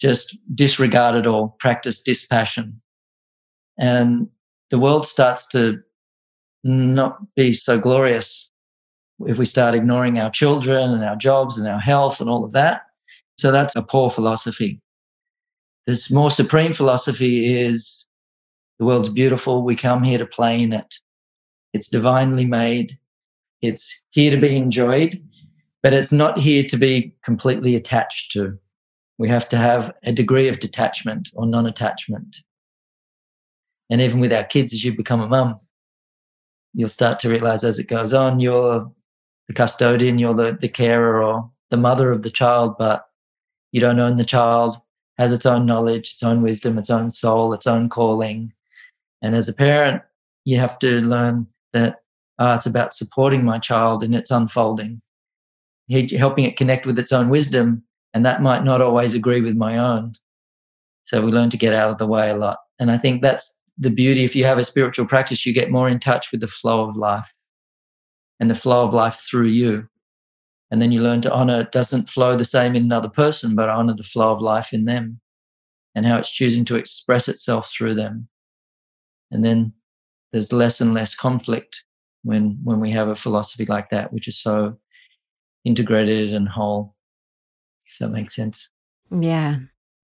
Just disregard it all, practice dispassion. And the world starts to not be so glorious if we start ignoring our children and our jobs and our health and all of that. So that's a poor philosophy. This more supreme philosophy is the world's beautiful. We come here to play in it. It's divinely made. It's here to be enjoyed, but it's not here to be completely attached to. We have to have a degree of detachment or non attachment. And even with our kids, as you become a mum, you'll start to realize as it goes on, you're the custodian, you're the, the carer or the mother of the child, but you don't own the child, has its own knowledge, its own wisdom, its own soul, its own calling. And as a parent, you have to learn that uh, it's about supporting my child in its unfolding, helping it connect with its own wisdom. And that might not always agree with my own. So we learn to get out of the way a lot. And I think that's the beauty. If you have a spiritual practice, you get more in touch with the flow of life and the flow of life through you and then you learn to honor it doesn't flow the same in another person but honor the flow of life in them and how it's choosing to express itself through them. And then there's less and less conflict when when we have a philosophy like that which is so integrated and whole if that makes sense. Yeah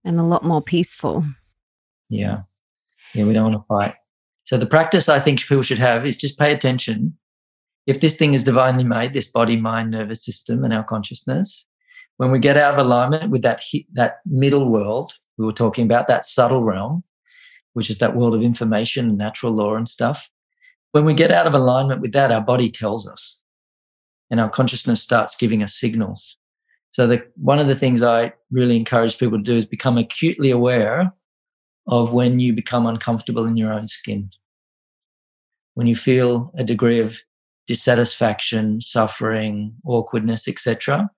and a lot more peaceful. Yeah. Yeah we don't want to fight. So the practice i think people should have is just pay attention if this thing is divinely made, this body, mind, nervous system, and our consciousness, when we get out of alignment with that that middle world we were talking about, that subtle realm, which is that world of information and natural law and stuff, when we get out of alignment with that, our body tells us and our consciousness starts giving us signals. So the, one of the things I really encourage people to do is become acutely aware of when you become uncomfortable in your own skin. When you feel a degree of dissatisfaction, suffering, awkwardness, etc.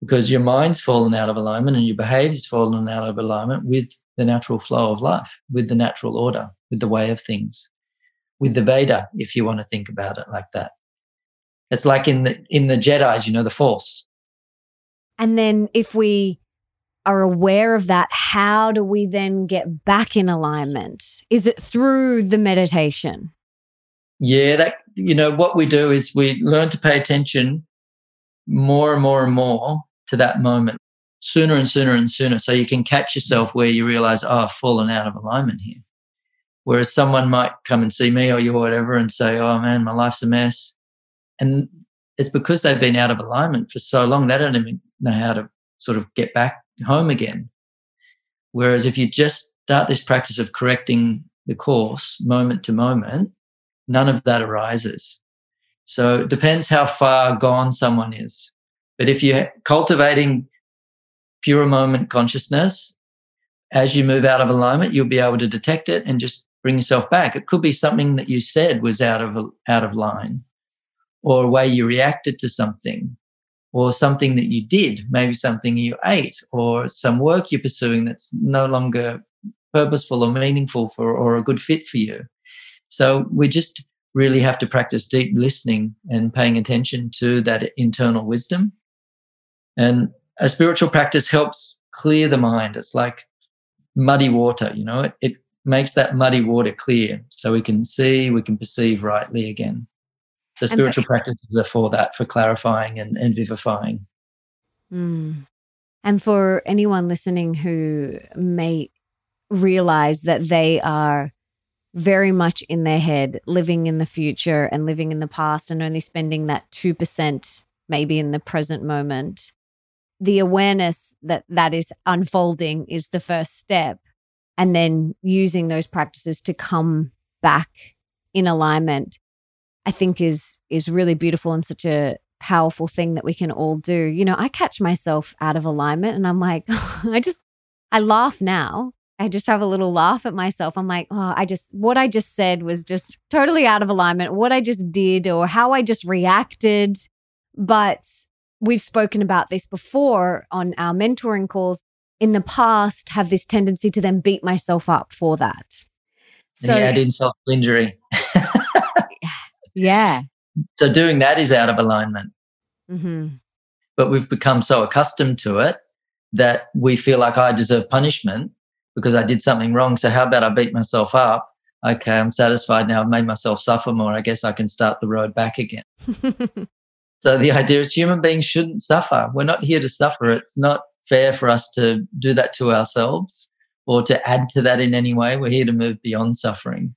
Because your mind's fallen out of alignment and your behavior's fallen out of alignment with the natural flow of life, with the natural order, with the way of things, with the Veda, if you want to think about it like that. It's like in the in the Jedi's, you know, the Force. And then if we are aware of that, how do we then get back in alignment? Is it through the meditation? Yeah, that you know what we do is we learn to pay attention more and more and more to that moment sooner and sooner and sooner so you can catch yourself where you realize oh i've fallen out of alignment here. Whereas someone might come and see me or you or whatever and say oh man my life's a mess. And it's because they've been out of alignment for so long they don't even know how to sort of get back home again. Whereas if you just start this practice of correcting the course moment to moment none of that arises. So it depends how far gone someone is. But if you're cultivating pure moment consciousness, as you move out of alignment, you'll be able to detect it and just bring yourself back. It could be something that you said was out of out of line, or a way you reacted to something, or something that you did, maybe something you ate, or some work you're pursuing that's no longer purposeful or meaningful for or a good fit for you. So we just really have to practice deep listening and paying attention to that internal wisdom. And a spiritual practice helps clear the mind. It's like muddy water, you know, it, it makes that muddy water clear so we can see, we can perceive rightly again. So spiritual practices are for that, for clarifying and, and vivifying. Mm. And for anyone listening who may realize that they are very much in their head, living in the future and living in the past and only spending that 2% maybe in the present moment. The awareness that that is unfolding is the first step. And then using those practices to come back in alignment, I think is is really beautiful and such a powerful thing that we can all do. You know, I catch myself out of alignment and I'm like, <laughs> I just I laugh now I just have a little laugh at myself. I'm like, oh, I just, what I just said was just totally out of alignment, what I just did or how I just reacted. But we've spoken about this before on our mentoring calls in the past, have this tendency to then beat myself up for that. So, and add in self injury. yeah. <laughs> So doing that is out of alignment. Mm-hmm. But we've become so accustomed to it that we feel like I deserve punishment because I did something wrong. So how about I beat myself up? Okay, I'm satisfied now. I've made myself suffer more. I guess I can start the road back again. <laughs> so the idea is human beings shouldn't suffer. We're not here to suffer. It's not fair for us to do that to ourselves or to add to that in any way. We're here to move beyond suffering,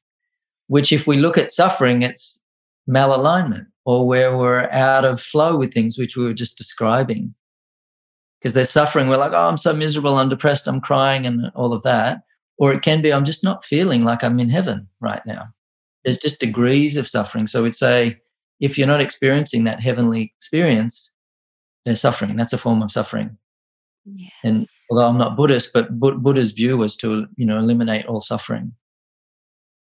which if we look at suffering, it's malalignment or where we're out of flow with things, which we were just describing because they're suffering. We're like, oh, I'm so miserable, I'm depressed, I'm crying, and all of that. Or it can be, I'm just not feeling like I'm in heaven right now. There's just degrees of suffering. So we'd say, if you're not experiencing that heavenly experience, they're suffering. That's a form of suffering. Yes. And although I'm not Buddhist, but Buddha's view was to, you know, eliminate all suffering.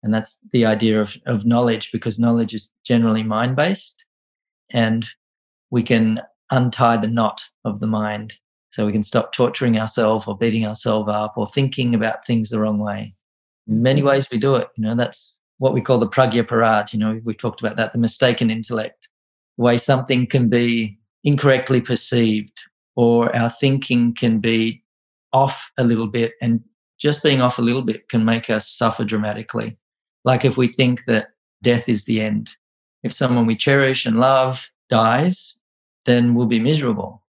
And that's the idea of, of knowledge because knowledge is generally mind based and we can untie the knot of the mind so we can stop torturing ourselves or beating ourselves up or thinking about things the wrong way. In many mm-hmm. ways, we do it. You know, that's what we call the pragya parad. You know, we talked about that, the mistaken intellect, the way something can be incorrectly perceived or our thinking can be off a little bit. And just being off a little bit can make us suffer dramatically. Like if we think that death is the end. If someone we cherish and love dies, then we'll be miserable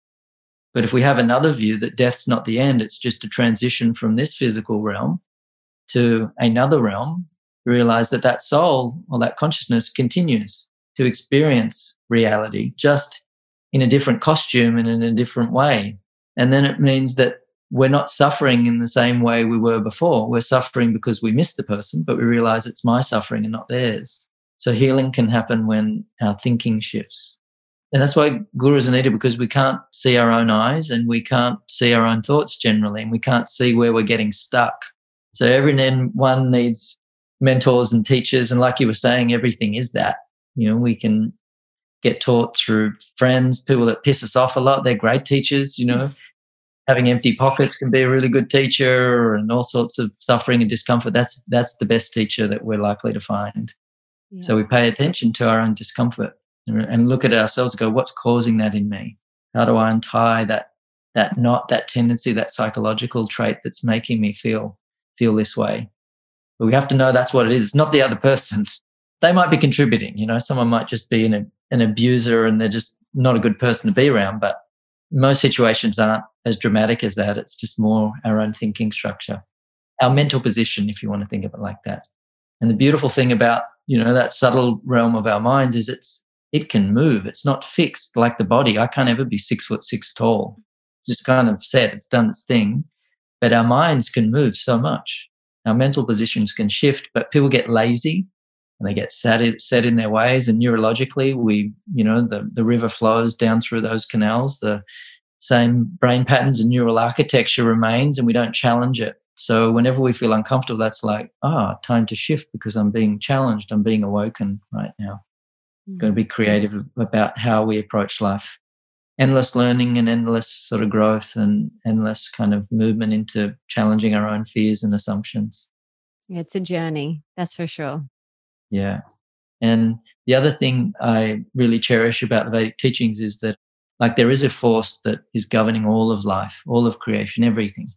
but if we have another view that death's not the end, it's just a transition from this physical realm to another realm, realize that that soul or that consciousness continues to experience reality just in a different costume and in a different way. And then it means that we're not suffering in the same way we were before. We're suffering because we miss the person, but we realize it's my suffering and not theirs. So healing can happen when our thinking shifts. And that's why gurus are needed because we can't see our own eyes and we can't see our own thoughts generally, and we can't see where we're getting stuck. So every then one needs mentors and teachers. And like you were saying, everything is that. You know, we can get taught through friends, people that piss us off a lot. They're great teachers, you know. <laughs> Having empty pockets can be a really good teacher and all sorts of suffering and discomfort. That's that's the best teacher that we're likely to find. Yeah. So we pay attention to our own discomfort and look at ourselves and go, what's causing that in me? How do I untie that that knot, that tendency, that psychological trait that's making me feel feel this way? But we have to know that's what it is. It's not the other <laughs> person. They might be contributing, you know, someone might just be an, an abuser and they're just not a good person to be around. But most situations aren't as dramatic as that. It's just more our own thinking structure, our mental position, if you want to think of it like that. And the beautiful thing about, you know, that subtle realm of our minds is it's it can move. It's not fixed like the body. I can't ever be six foot six tall. Just kind of said it's done its thing. But our minds can move so much. Our mental positions can shift, but people get lazy and they get set set in their ways. And neurologically, we, you know, the, the river flows down through those canals. The same brain patterns and neural architecture remains, and we don't challenge it. So whenever we feel uncomfortable, that's like, ah, oh, time to shift because I'm being challenged. I'm being awoken right now. Mm-hmm. Got to be creative about how we approach life. Endless learning and endless sort of growth and endless kind of movement into challenging our own fears and assumptions. It's a journey, that's for sure. Yeah. And the other thing I really cherish about the Vedic teachings is that, like, there is a force that is governing all of life, all of creation, everything.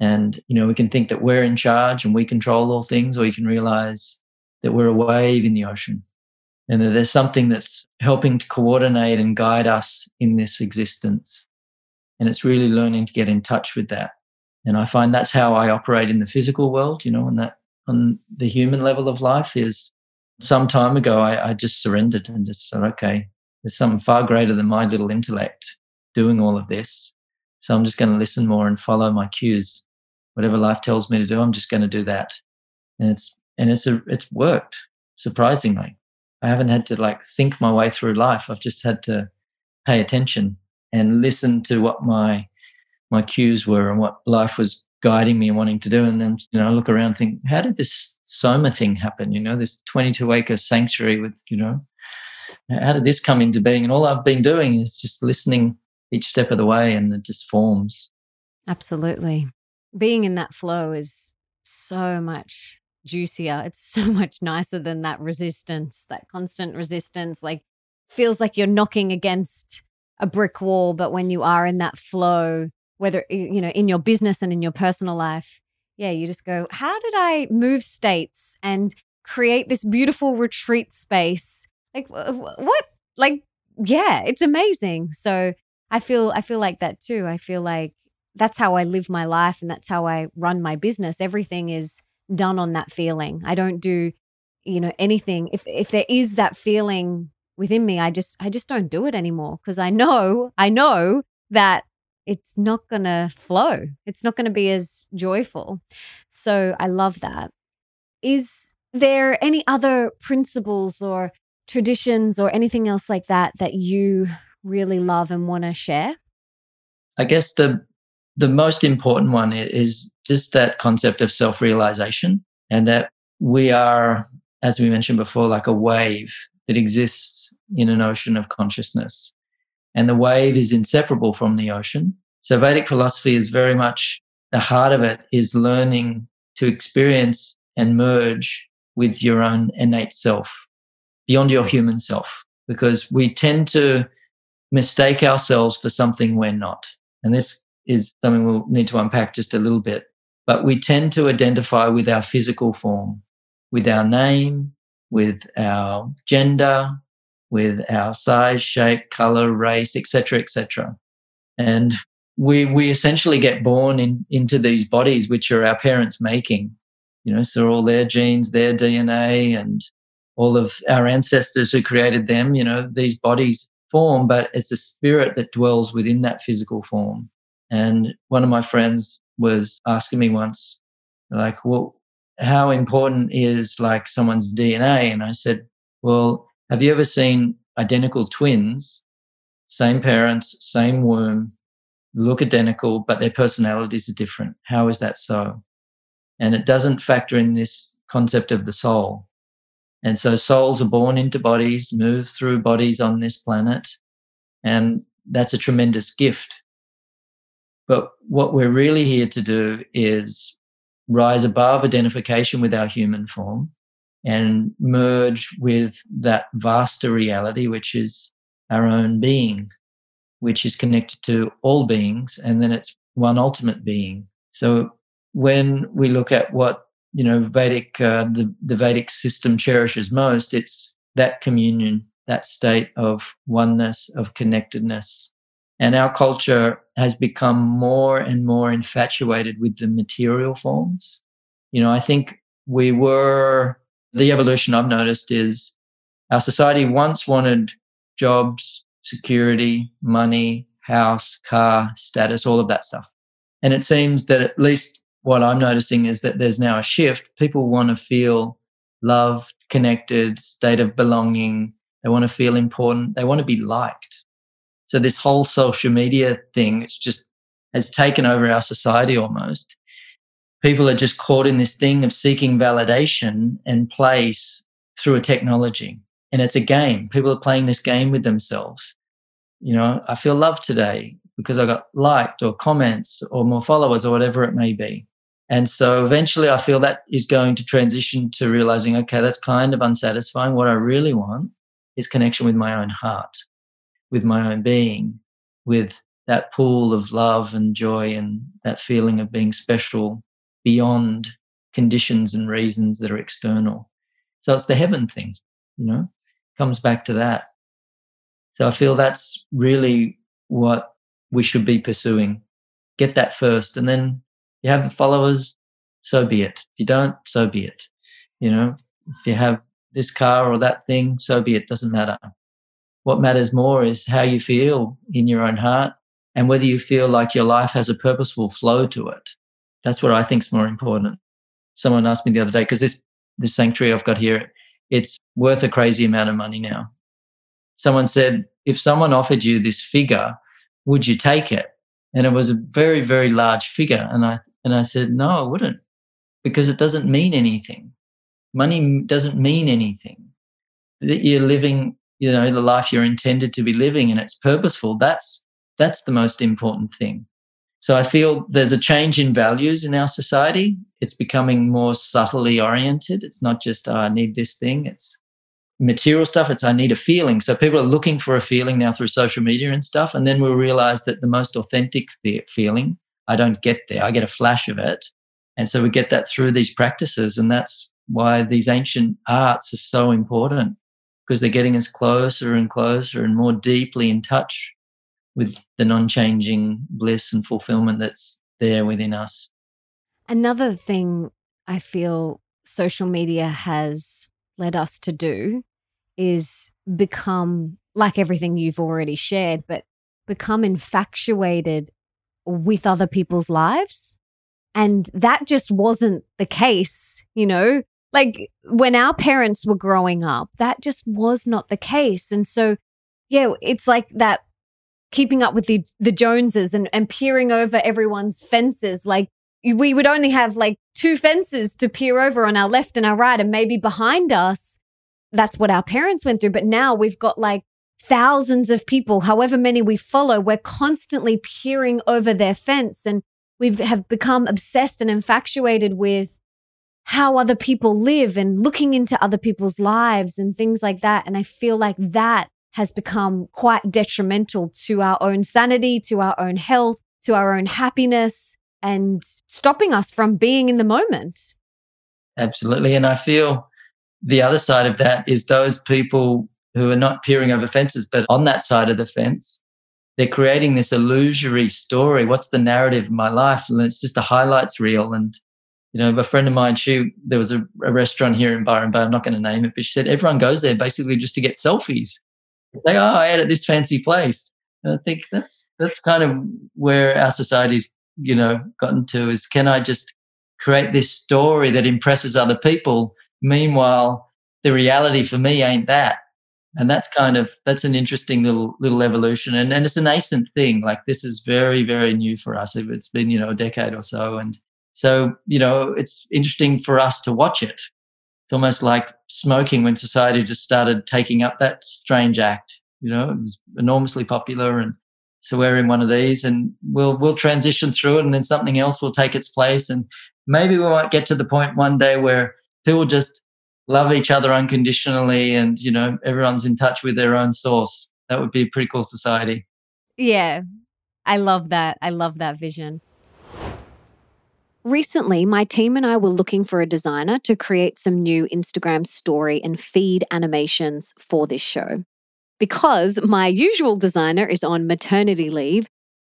And, you know, we can think that we're in charge and we control all things, or you can realize that we're a wave in the ocean and that there's something that's helping to coordinate and guide us in this existence. And it's really learning to get in touch with that. And I find that's how I operate in the physical world, you know, and that on the human level of life is some time ago, I, I just surrendered and just said, okay, there's something far greater than my little intellect doing all of this. So I'm just going to listen more and follow my cues. Whatever life tells me to do, I'm just going to do that. And it's and it's a, it's worked surprisingly. I haven't had to like think my way through life. I've just had to pay attention and listen to what my my cues were and what life was guiding me and wanting to do. And then, you know, I look around think, how did this Soma thing happen? You know, this 22 acre sanctuary with, you know, how did this come into being? And all I've been doing is just listening each step of the way and it just forms. Absolutely. Being in that flow is so much juicier. It's so <laughs> much nicer than that resistance, that constant resistance. Like, feels like you're knocking against a brick wall. But when you are in that flow, whether you know in your business and in your personal life yeah you just go how did i move states and create this beautiful retreat space like what like yeah it's amazing so i feel i feel like that too i feel like that's how i live my life and that's how i run my business everything is done on that feeling i don't do you know anything if if there is that feeling within me i just i just don't do it anymore because i know i know that it's not going to flow. It's not going to be as joyful. So I love that. Is there any other principles or traditions or anything else like that that you really love and want to share? I guess the the most important one is just that concept of self-realization and that we are as we mentioned before like a wave that exists in an ocean of consciousness and the wave is inseparable from the ocean. So Vedic philosophy is very much the heart of it is learning to experience and merge with your own innate self beyond your human self because we tend to mistake ourselves for something we're not. And this is something we'll need to unpack just a little bit. But we tend to identify with our physical form, with our name, with our gender, with our size, shape, color, race, etc., etc. And we we essentially get born in, into these bodies which are our parents making. You know, so all their genes, their DNA, and all of our ancestors who created them. You know, these bodies form, but it's the spirit that dwells within that physical form. And one of my friends was asking me once, like, well, how important is like someone's DNA? And I said, Well, have you ever seen identical twins, same parents, same womb, look identical, but their personalities are different? How is that so? And it doesn't factor in this concept of the soul. And so souls are born into bodies, move through bodies on this planet, and that's a tremendous gift. But what we're really here to do is rise above identification with our human form and merge with that vaster reality, which is our own being, which is connected to all beings, and then it's one ultimate being. So when we look at what you know Vedic uh, the, the Vedic system cherishes most, it's that communion, that state of oneness, of connectedness. And our culture has become more and more infatuated with the material forms. You know, I think we were the evolution I've noticed is our society once wanted jobs, security, money, house, car, status, all of that stuff. And it seems that at least what I'm noticing is that there's now a shift. People want to feel loved, connected, state of belonging. They want to feel important. They want to be liked. So this whole social media thing, it's just has taken over our society almost people are just caught in this thing of seeking validation and place through a technology. And it's a game. People are playing this game with themselves. You know, I feel loved today because I got liked or comments or more followers or whatever it may be. And so eventually I feel that is going to transition to realizing, okay, that's kind of unsatisfying. What I really want is connection with my own heart, with my own being, with that pool of love and joy and that feeling of being special beyond conditions and reasons that are external. So it's the heaven thing, you know, comes back to that. So I feel that's really what we should be pursuing. Get that first. And then you have the followers, so be it. If you don't, so be it. You know, if you have this car or that thing, so be it. Doesn't matter. What matters more is how you feel in your own heart and whether you feel like your life has a purposeful flow to it. That's what I think is more important. Someone asked me the other day because this this sanctuary I've got here, it's worth a crazy amount of money now. Someone said, if someone offered you this figure, would you take it? And it was a very, very large figure. And I and I said, no, I wouldn't, because it doesn't mean anything. Money doesn't mean anything. That you're living, you know, the life you're intended to be living and it's purposeful. That's that's the most important thing. So I feel there's a change in values in our society. It's becoming more subtly oriented. It's not just, oh, I need this thing. It's material stuff. It's, I need a feeling. So people are looking for a feeling now through social media and stuff. And then we'll realize that the most authentic feeling, I don't get there. I get a flash of it. And so we get that through these practices. And that's why these ancient arts are so important because they're getting us closer and closer and more deeply in touch with the non changing bliss and fulfillment that's there within us. Another thing I feel social media has led us to do is become like everything you've already shared, but become infatuated with other people's lives. And that just wasn't the case, you know? Like when our parents were growing up, that just was not the case. And so, yeah, it's like that keeping up with the the Joneses and, and peering over everyone's fences. Like we would only have like two fences to peer over on our left and our right, and maybe behind us. That's what our parents went through. But now we've got like thousands of people, however many we follow, we're constantly peering over their fence and we have become obsessed and infatuated with how other people live and looking into other people's lives and things like that. And I feel like that has become quite detrimental to our own sanity, to our own health, to our own happiness, and stopping us from being in the moment. Absolutely. And I feel the other side of that is those people who are not peering over fences, but on that side of the fence, they're creating this illusory story. What's the narrative of my life? And it's just a highlights reel. And, you know, a friend of mine, she, there was a, a restaurant here in Byron Bay, I'm not going to name it, but she said everyone goes there basically just to get selfies like, oh, I at this fancy place. And I think that's that's kind of where our society's, you know, gotten to is can I just create this story that impresses other people? Meanwhile, the reality for me ain't that. And that's kind of that's an interesting little little evolution. And and it's a nascent thing. Like this is very, very new for us. It's been, you know, a decade or so. And so, you know, it's interesting for us to watch it. It's almost like smoking when society just started taking up that strange act. You know, it was enormously popular and so we're in one of these and we'll we'll transition through it and then something else will take its place and maybe we might get to the point one day where people just love each other unconditionally and you know everyone's in touch with their own source that would be a pretty cool society yeah i love that i love that vision Recently, my team and I were looking for a designer to create some new Instagram story and feed animations for this show. Because my usual designer is on maternity leave,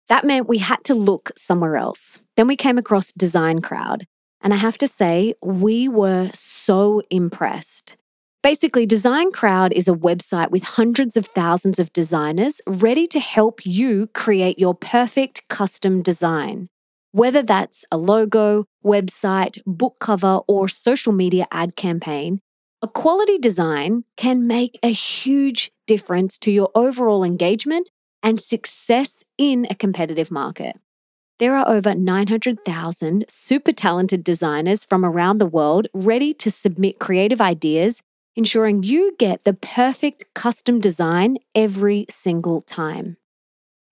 that meant we had to look somewhere else. Then we came across DesignCrowd, and I have to say, we were so impressed. Basically, DesignCrowd is a website with hundreds of thousands of designers ready to help you create your perfect custom design. Whether that's a logo, website, book cover, or social media ad campaign, a quality design can make a huge difference to your overall engagement and success in a competitive market. There are over 900,000 super talented designers from around the world ready to submit creative ideas, ensuring you get the perfect custom design every single time.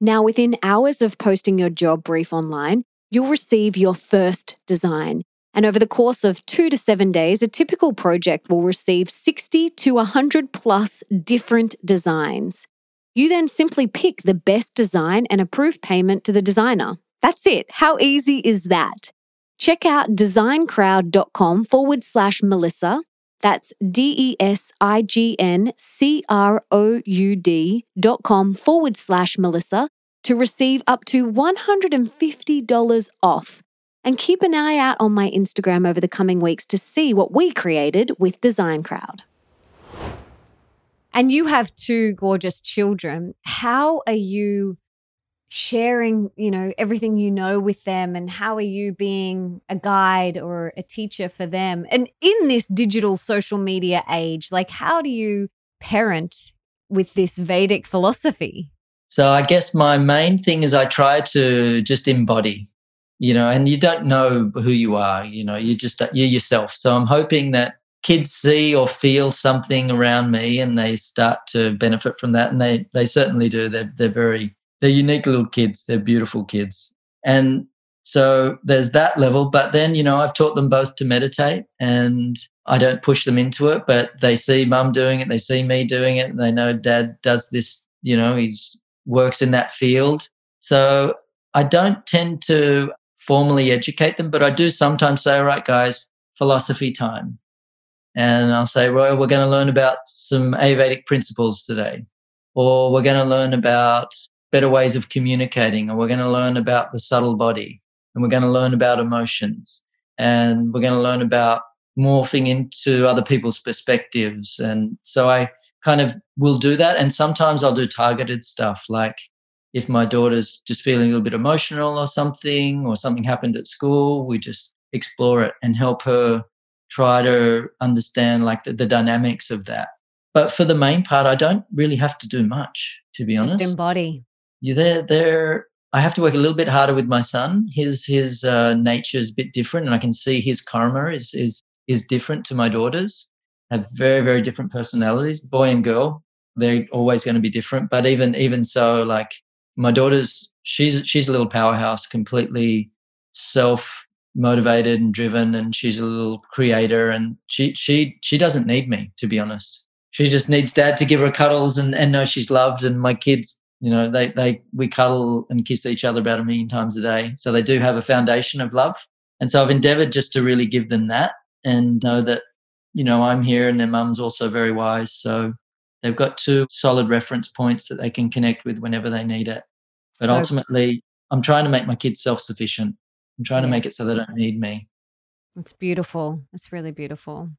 Now, within hours of posting your job brief online, you'll receive your first design. And over the course of two to seven days, a typical project will receive 60 to 100 plus different designs. You then simply pick the best design and approve payment to the designer. That's it. How easy is that? Check out designcrowd.com forward slash Melissa. That's D E S I G N C R O U D dot com forward slash Melissa to receive up to $150 off. And keep an eye out on my Instagram over the coming weeks to see what we created with DesignCrowd. And you have two gorgeous children. How are you sharing, you know, everything you know with them and how are you being a guide or a teacher for them? And in this digital social media age, like how do you parent with this Vedic philosophy? So I guess my main thing is I try to just embody, you know, and you don't know who you are, you know, you just you're yourself. So I'm hoping that kids see or feel something around me and they start to benefit from that and they they certainly do they're they're very they're unique little kids. They're beautiful kids. And so there's that level. But then, you know, I've taught them both to meditate and I don't push them into it, but they see mum doing it. They see me doing it. And they know dad does this, you know, he's works in that field. So I don't tend to formally educate them, but I do sometimes say, all right, guys, philosophy time. And I'll say, Roy, we're going to learn about some Ayurvedic principles today. Or we're going to learn about better ways of communicating, and we're going to learn about the subtle body, and we're going to learn about emotions, and we're going to learn about morphing into other people's perspectives. And so I kind of will do that. And sometimes I'll do targeted stuff like if my daughter's just feeling a little bit emotional or something, or something happened at school, we just explore it and help her try to understand like the, the dynamics of that. But for the main part, I don't really have to do much, to be honest. Just embody yeah, they're, they're, I have to work a little bit harder with my son. His his uh, nature is a bit different, and I can see his karma is is is different to my daughters. Have very very different personalities, boy and girl. They're always going to be different. But even even so, like my daughter's, she's she's a little powerhouse, completely self motivated and driven, and she's a little creator. And she she she doesn't need me to be honest. She just needs dad to give her cuddles and and know she's loved. And my kids you know they they we cuddle and kiss each other about a million times a day so they do have a foundation of love and so i've endeavored just to really give them that and know that you know i'm here and their mum's also very wise so they've got two solid reference points that they can connect with whenever they need it but so, ultimately i'm trying to make my kids self-sufficient i'm trying yes. to make it so they don't need me it's beautiful it's really beautiful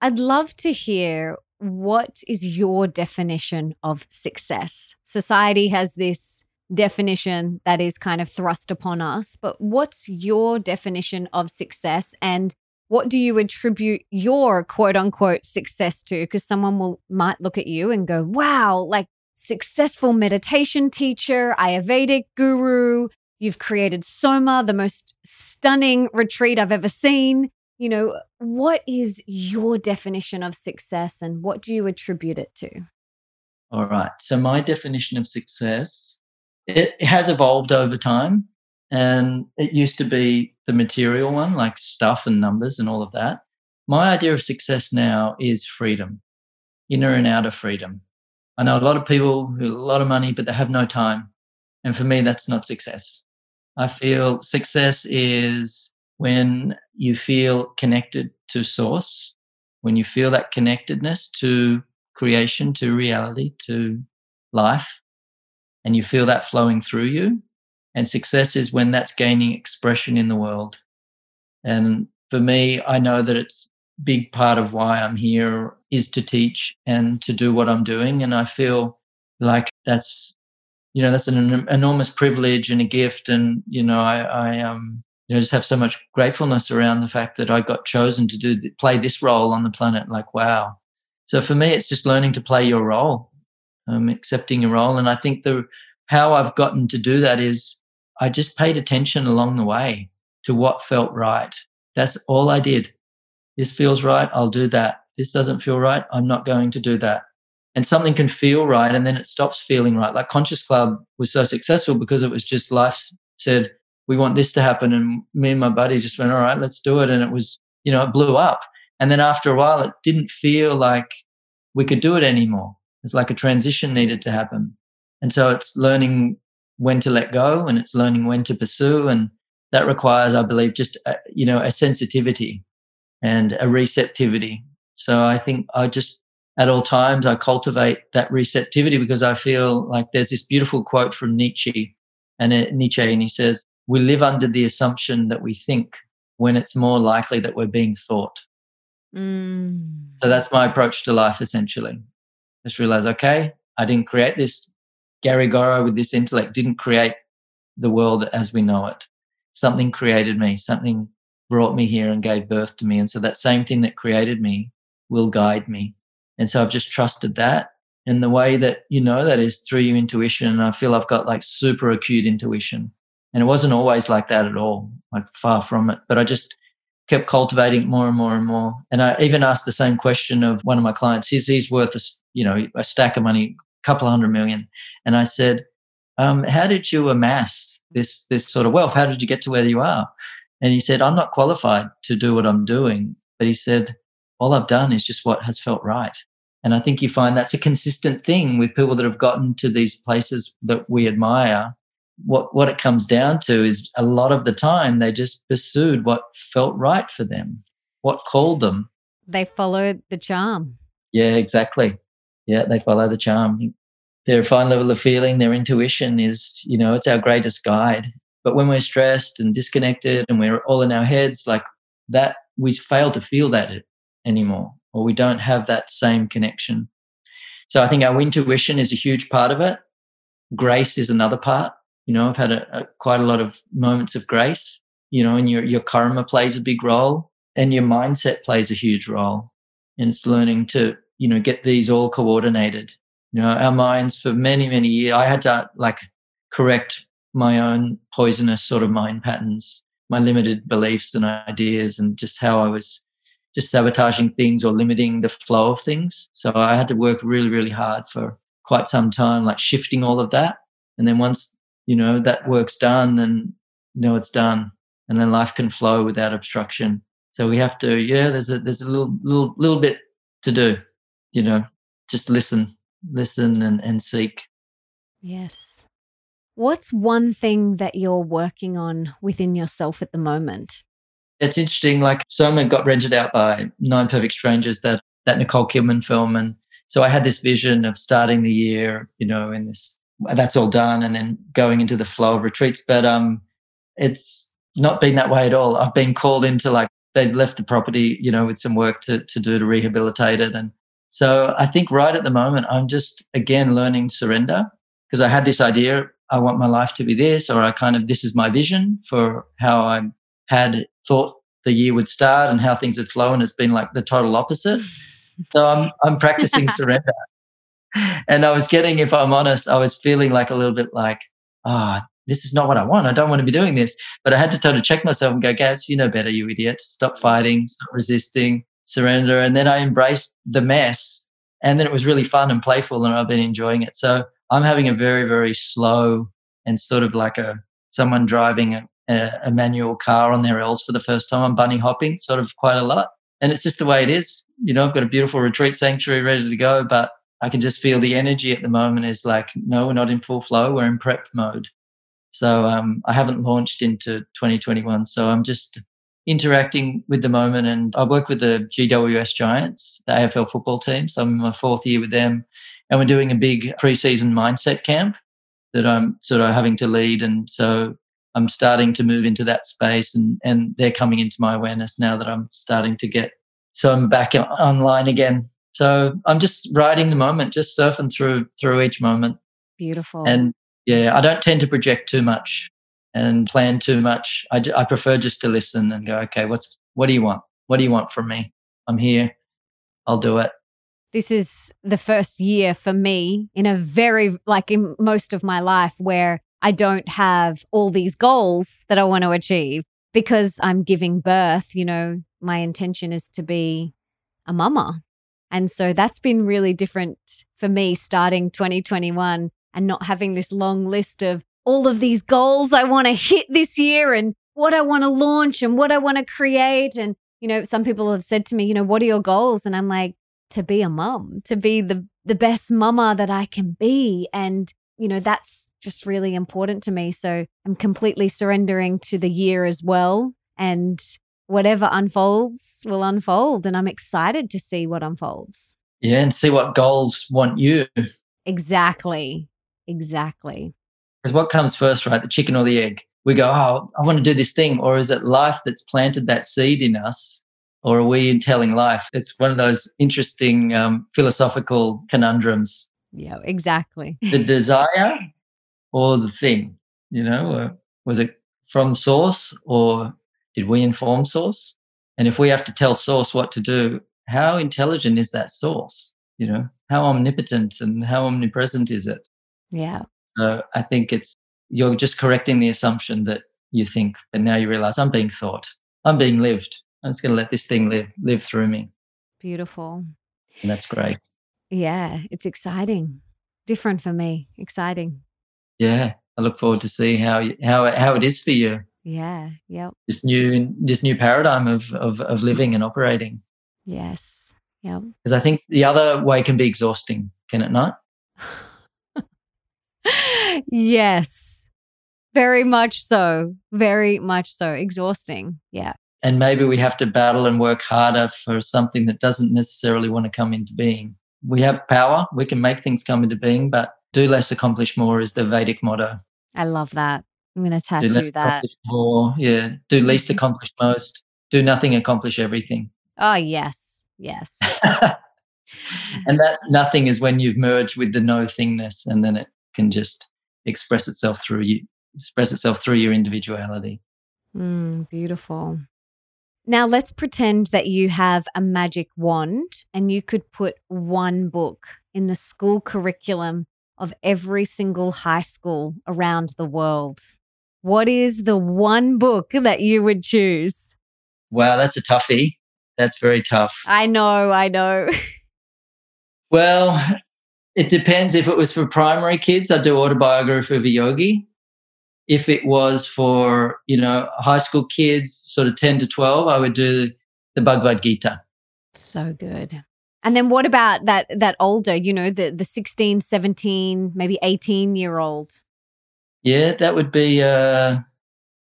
i'd love to hear what is your definition of success? Society has this definition that is kind of thrust upon us, but what's your definition of success? And what do you attribute your quote unquote success to? Because someone will might look at you and go, wow, like successful meditation teacher, Ayurvedic guru. You've created Soma, the most stunning retreat I've ever seen. You know, what is your definition of success and what do you attribute it to? All right. So my definition of success it has evolved over time and it used to be the material one like stuff and numbers and all of that. My idea of success now is freedom. Inner and outer freedom. I know a lot of people who have a lot of money, but they have no time. And for me, that's not success. I feel success is when you feel connected to source, when you feel that connectedness to creation, to reality, to life, and you feel that flowing through you. And success is when that's gaining expression in the world. And for me, I know that it's big part of why I'm here is to teach and to do what I'm doing. And I feel like that's, you know, that's an enormous privilege and a gift. And, you know, I, I um, you know, just have so much gratefulness around the fact that I got chosen to do, play this role on the planet. Like, wow. So for me, it's just learning to play your role, um, accepting your role. And I think the, how I've gotten to do that is I just paid attention along the way to what felt right. That's all I did this feels right, I'll do that. This doesn't feel right, I'm not going to do that. And something can feel right and then it stops feeling right. Like Conscious Club was so successful because it was just life said, we want this to happen. And me and my buddy just went, all right, let's do it. And it was, you know, it blew up. And then after a while, it didn't feel like we could do it anymore. It's like a transition needed to happen. And so it's learning when to let go and it's learning when to pursue. And that requires, I believe, just, a, you know, a sensitivity and a receptivity. So I think I just, at all times, I cultivate that receptivity because I feel like there's this beautiful quote from Nietzsche, and it, Nietzsche, and he says, "We live under the assumption that we think when it's more likely that we're being thought." Mm. So that's my approach to life, essentially. Just realize, okay, I didn't create this. Gary Gorrow with this intellect didn't create the world as we know it. Something created me. Something brought me here and gave birth to me. And so that same thing that created me will guide me. And so I've just trusted that. And the way that you know that is through your intuition. And I feel I've got like super acute intuition. And it wasn't always like that at all, like far from it. But I just kept cultivating more and more and more. And I even asked the same question of one of my clients. He's, he's worth a, you know, a stack of money, couple of hundred million. And I said, um, how did you amass this, this sort of wealth? How did you get to where you are? And he said, I'm not qualified to do what I'm doing. But he said, all I've done is just what has felt right. And I think you find that's a consistent thing with people that have gotten to these places that we admire. What, what it comes down to is a lot of the time they just pursued what felt right for them, what called them. They followed the charm. Yeah, exactly. Yeah, they follow the charm. Their fine level of feeling, their intuition is, you know, it's our greatest guide. But when we're stressed and disconnected and we're all in our heads, like that, we fail to feel that anymore, or we don't have that same connection. So I think our intuition is a huge part of it. Grace is another part. You know, I've had a, a, quite a lot of moments of grace. You know, and your your karma plays a big role, and your mindset plays a huge role. And it's learning to you know get these all coordinated. You know, our minds for many many years. I had to like correct my own poisonous sort of mind patterns, my limited beliefs and ideas, and just how I was just sabotaging things or limiting the flow of things. So I had to work really, really hard for quite some time, like shifting all of that. And then once, you know, that work's done, then you know it's done. And then life can flow without obstruction. So we have to, yeah, there's a there's a little little little bit to do, you know, just listen, listen and, and seek. Yes. What's one thing that you're working on within yourself at the moment? It's interesting. Like Soma got rented out by Nine Perfect Strangers, that that Nicole Kidman film, and so I had this vision of starting the year, you know, in this. That's all done, and then going into the flow of retreats. But um, it's not been that way at all. I've been called into like they've left the property, you know, with some work to to do to rehabilitate it, and so I think right at the moment I'm just again learning surrender because I had this idea I want my life to be this, or I kind of, this is my vision for how I had thought the year would start and how things had flown. It's been like the total opposite. So I'm I'm practicing <laughs> surrender. And I was getting, if I'm honest, I was feeling like a little bit like, ah, oh, this is not what I want. I don't want to be doing this. But I had to totally check myself and go, Gaz, you know better, you idiot. Stop fighting, stop resisting, surrender. And then I embraced the mess. And then it was really fun and playful, and I've been enjoying it. So I'm having a very, very slow and sort of like a someone driving a, a, a manual car on their L's for the first time. I'm bunny hopping sort of quite a lot. And it's just the way it is. You know, I've got a beautiful retreat sanctuary ready to go, but I can just feel the energy at the moment is like, no, we're not in full flow. We're in prep mode. So um, I haven't launched into 2021. So I'm just interacting with the moment. And I work with the GWS Giants, the AFL football team. So I'm in my fourth year with them. And we're doing a big preseason mindset camp that I'm sort of having to lead. And so I'm starting to move into that space and, and they're coming into my awareness now that I'm starting to get. So I'm back online again. So I'm just riding the moment, just surfing through through each moment. Beautiful. And yeah, I don't tend to project too much and plan too much. I, I prefer just to listen and go, okay, what's what do you want? What do you want from me? I'm here. I'll do it. This is the first year for me in a very like in most of my life where I don't have all these goals that I want to achieve because I'm giving birth. You know, my intention is to be a mama. And so that's been really different for me starting 2021 and not having this long list of all of these goals I want to hit this year and what I want to launch and what I want to create. And, you know, some people have said to me, you know, what are your goals? And I'm like, to be a mum, to be the, the best mama that I can be. And, you know, that's just really important to me. So I'm completely surrendering to the year as well. And whatever unfolds will unfold. And I'm excited to see what unfolds. Yeah. And see what goals want you. Exactly. Exactly. Because what comes first, right? The chicken or the egg? We go, oh, I want to do this thing. Or is it life that's planted that seed in us? Or are we in telling life? It's one of those interesting um, philosophical conundrums. Yeah, exactly. <laughs> the desire or the thing, you know? was it from source or did we inform source? And if we have to tell source what to do, how intelligent is that source? You know, how omnipotent and how omnipresent is it? Yeah. So I think it's you're just correcting the assumption that you think, but now you realize I'm being thought, I'm being lived. I'm just going to let this thing live, live through me. Beautiful. And that's great. Yeah, it's exciting. Different for me. Exciting. Yeah, I look forward to see how how how it is for you. Yeah. Yep. This new this new paradigm of of of living and operating. Yes. Yep. Because I think the other way can be exhausting, can it not? <laughs> yes. Very much so. Very much so. Exhausting. Yeah. And maybe we have to battle and work harder for something that doesn't necessarily want to come into being. We have power, we can make things come into being, but do less, accomplish more is the Vedic motto. I love that. I'm going to tattoo that. More, yeah. Do least, mm-hmm. accomplish most. Do nothing, accomplish everything. Oh, yes. Yes. <laughs> and that nothing is when you've merged with the no thingness and then it can just express itself through you express itself through your individuality. Mm, beautiful. Now let's pretend that you have a magic wand and you could put one book in the school curriculum of every single high school around the world. What is the one book that you would choose? Wow that's a toughie. That's very tough. I know i know. <laughs> Well it depends. If it was for primary kids, I'd do autobiography of a yogi. If it was for, you know, high school kids, sort of 10 to 12, I would do the Bhagavad Gita. So good. And then what about that that older, you know, the the 16, 17, maybe 18 year old? Yeah, that would be uh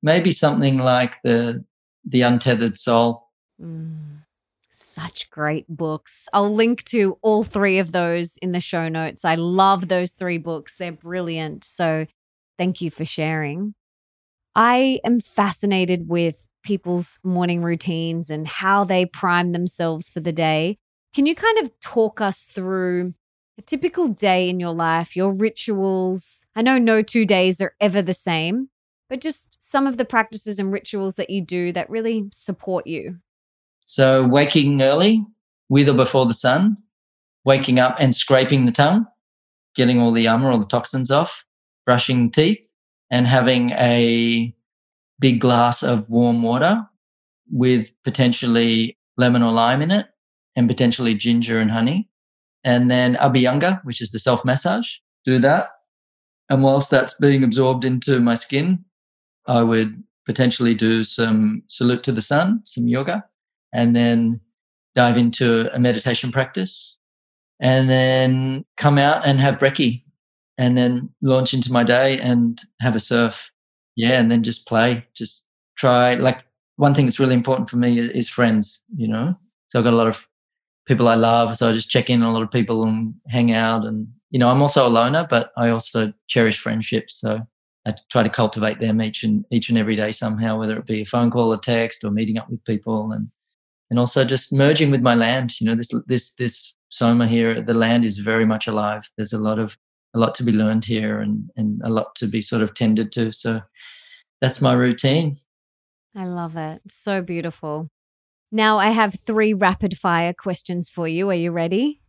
maybe something like the the untethered soul. Mm such great books. I'll link to all three of those in the show notes. I love those three books, they're brilliant. So thank you for sharing. I am fascinated with people's morning routines and how they prime themselves for the day. Can you kind of talk us through a typical day in your life, your rituals? I know no two days are ever the same, but just some of the practices and rituals that you do that really support you. So, waking early, with or before the sun, waking up and scraping the tongue, getting all the ama, all the toxins off, brushing teeth, and having a big glass of warm water with potentially lemon or lime in it, and potentially ginger and honey. And then Abhyanga, which is the self massage, do that. And whilst that's being absorbed into my skin, I would potentially do some salute to the sun, some yoga, and then dive into a meditation practice. And then come out and have brekkie and then launch into my day and have a surf. Yeah. And then just play, just try. Like one thing that's really important for me is, friends, you know? So I've got a lot of people I love. So I just check in on a lot of people and hang out. And, you know, I'm also a loner, but I also cherish friendships. So I try to cultivate them each and each and every day somehow, whether it be a phone call, a text, or meeting up with people, and and also just merging with my land. You know, this this this soma here, the land is very much alive. There's a lot of a lot to be learned here, and and a lot to be sort of tended to. So that's my routine. I love it. So beautiful. Now I have three rapid fire questions for you. Are you ready?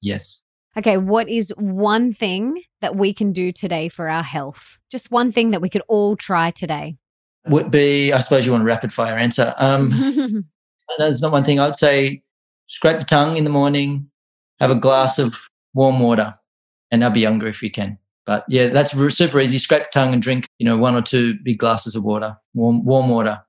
Yes. Okay, what is one thing that we can do today for our health? Just one thing that we could all try today. Would be, I suppose you want a rapid fire answer. Um, <laughs> there's not one thing. I'd say scrape the tongue in the morning, have a glass of warm water, and Abhyanga if you can. But yeah, that's super easy. Scrape the tongue and drink, you know, one or two big glasses of water, warm warm water.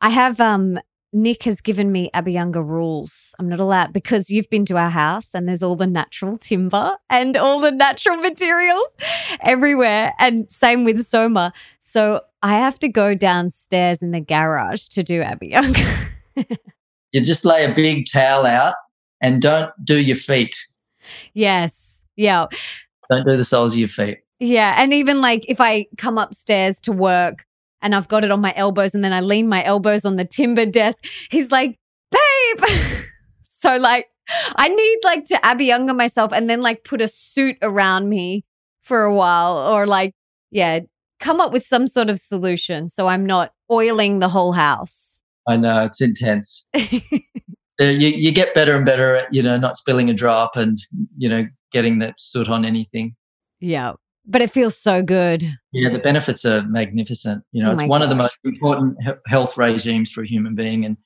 I have um Nick has given me Abhyanga rules. I'm not allowed because you've been to our house and there's all the natural timber and all the natural materials everywhere. And same with Soma. So I have to go downstairs in the garage to do Abhyanga. <laughs> <laughs> you just lay a big towel out and don't do your feet. Yes. Yeah. Don't do the soles of your feet. Yeah. And even like if I come upstairs to work, and I've got it on my elbows and then I lean my elbows on the timber desk. He's like, babe. <laughs> so like I need like to Abhyanga myself and then like put a suit around me for a while or like, yeah, come up with some sort of solution so I'm not oiling the whole house. I know it's intense. <laughs> Uh, you, you get better and better at, you know, not spilling a drop and, you know, getting that soot on anything. Yeah but it feels so good. Yeah, the benefits are magnificent. You know, oh it's one gosh. of the most important health regimes for a human being, and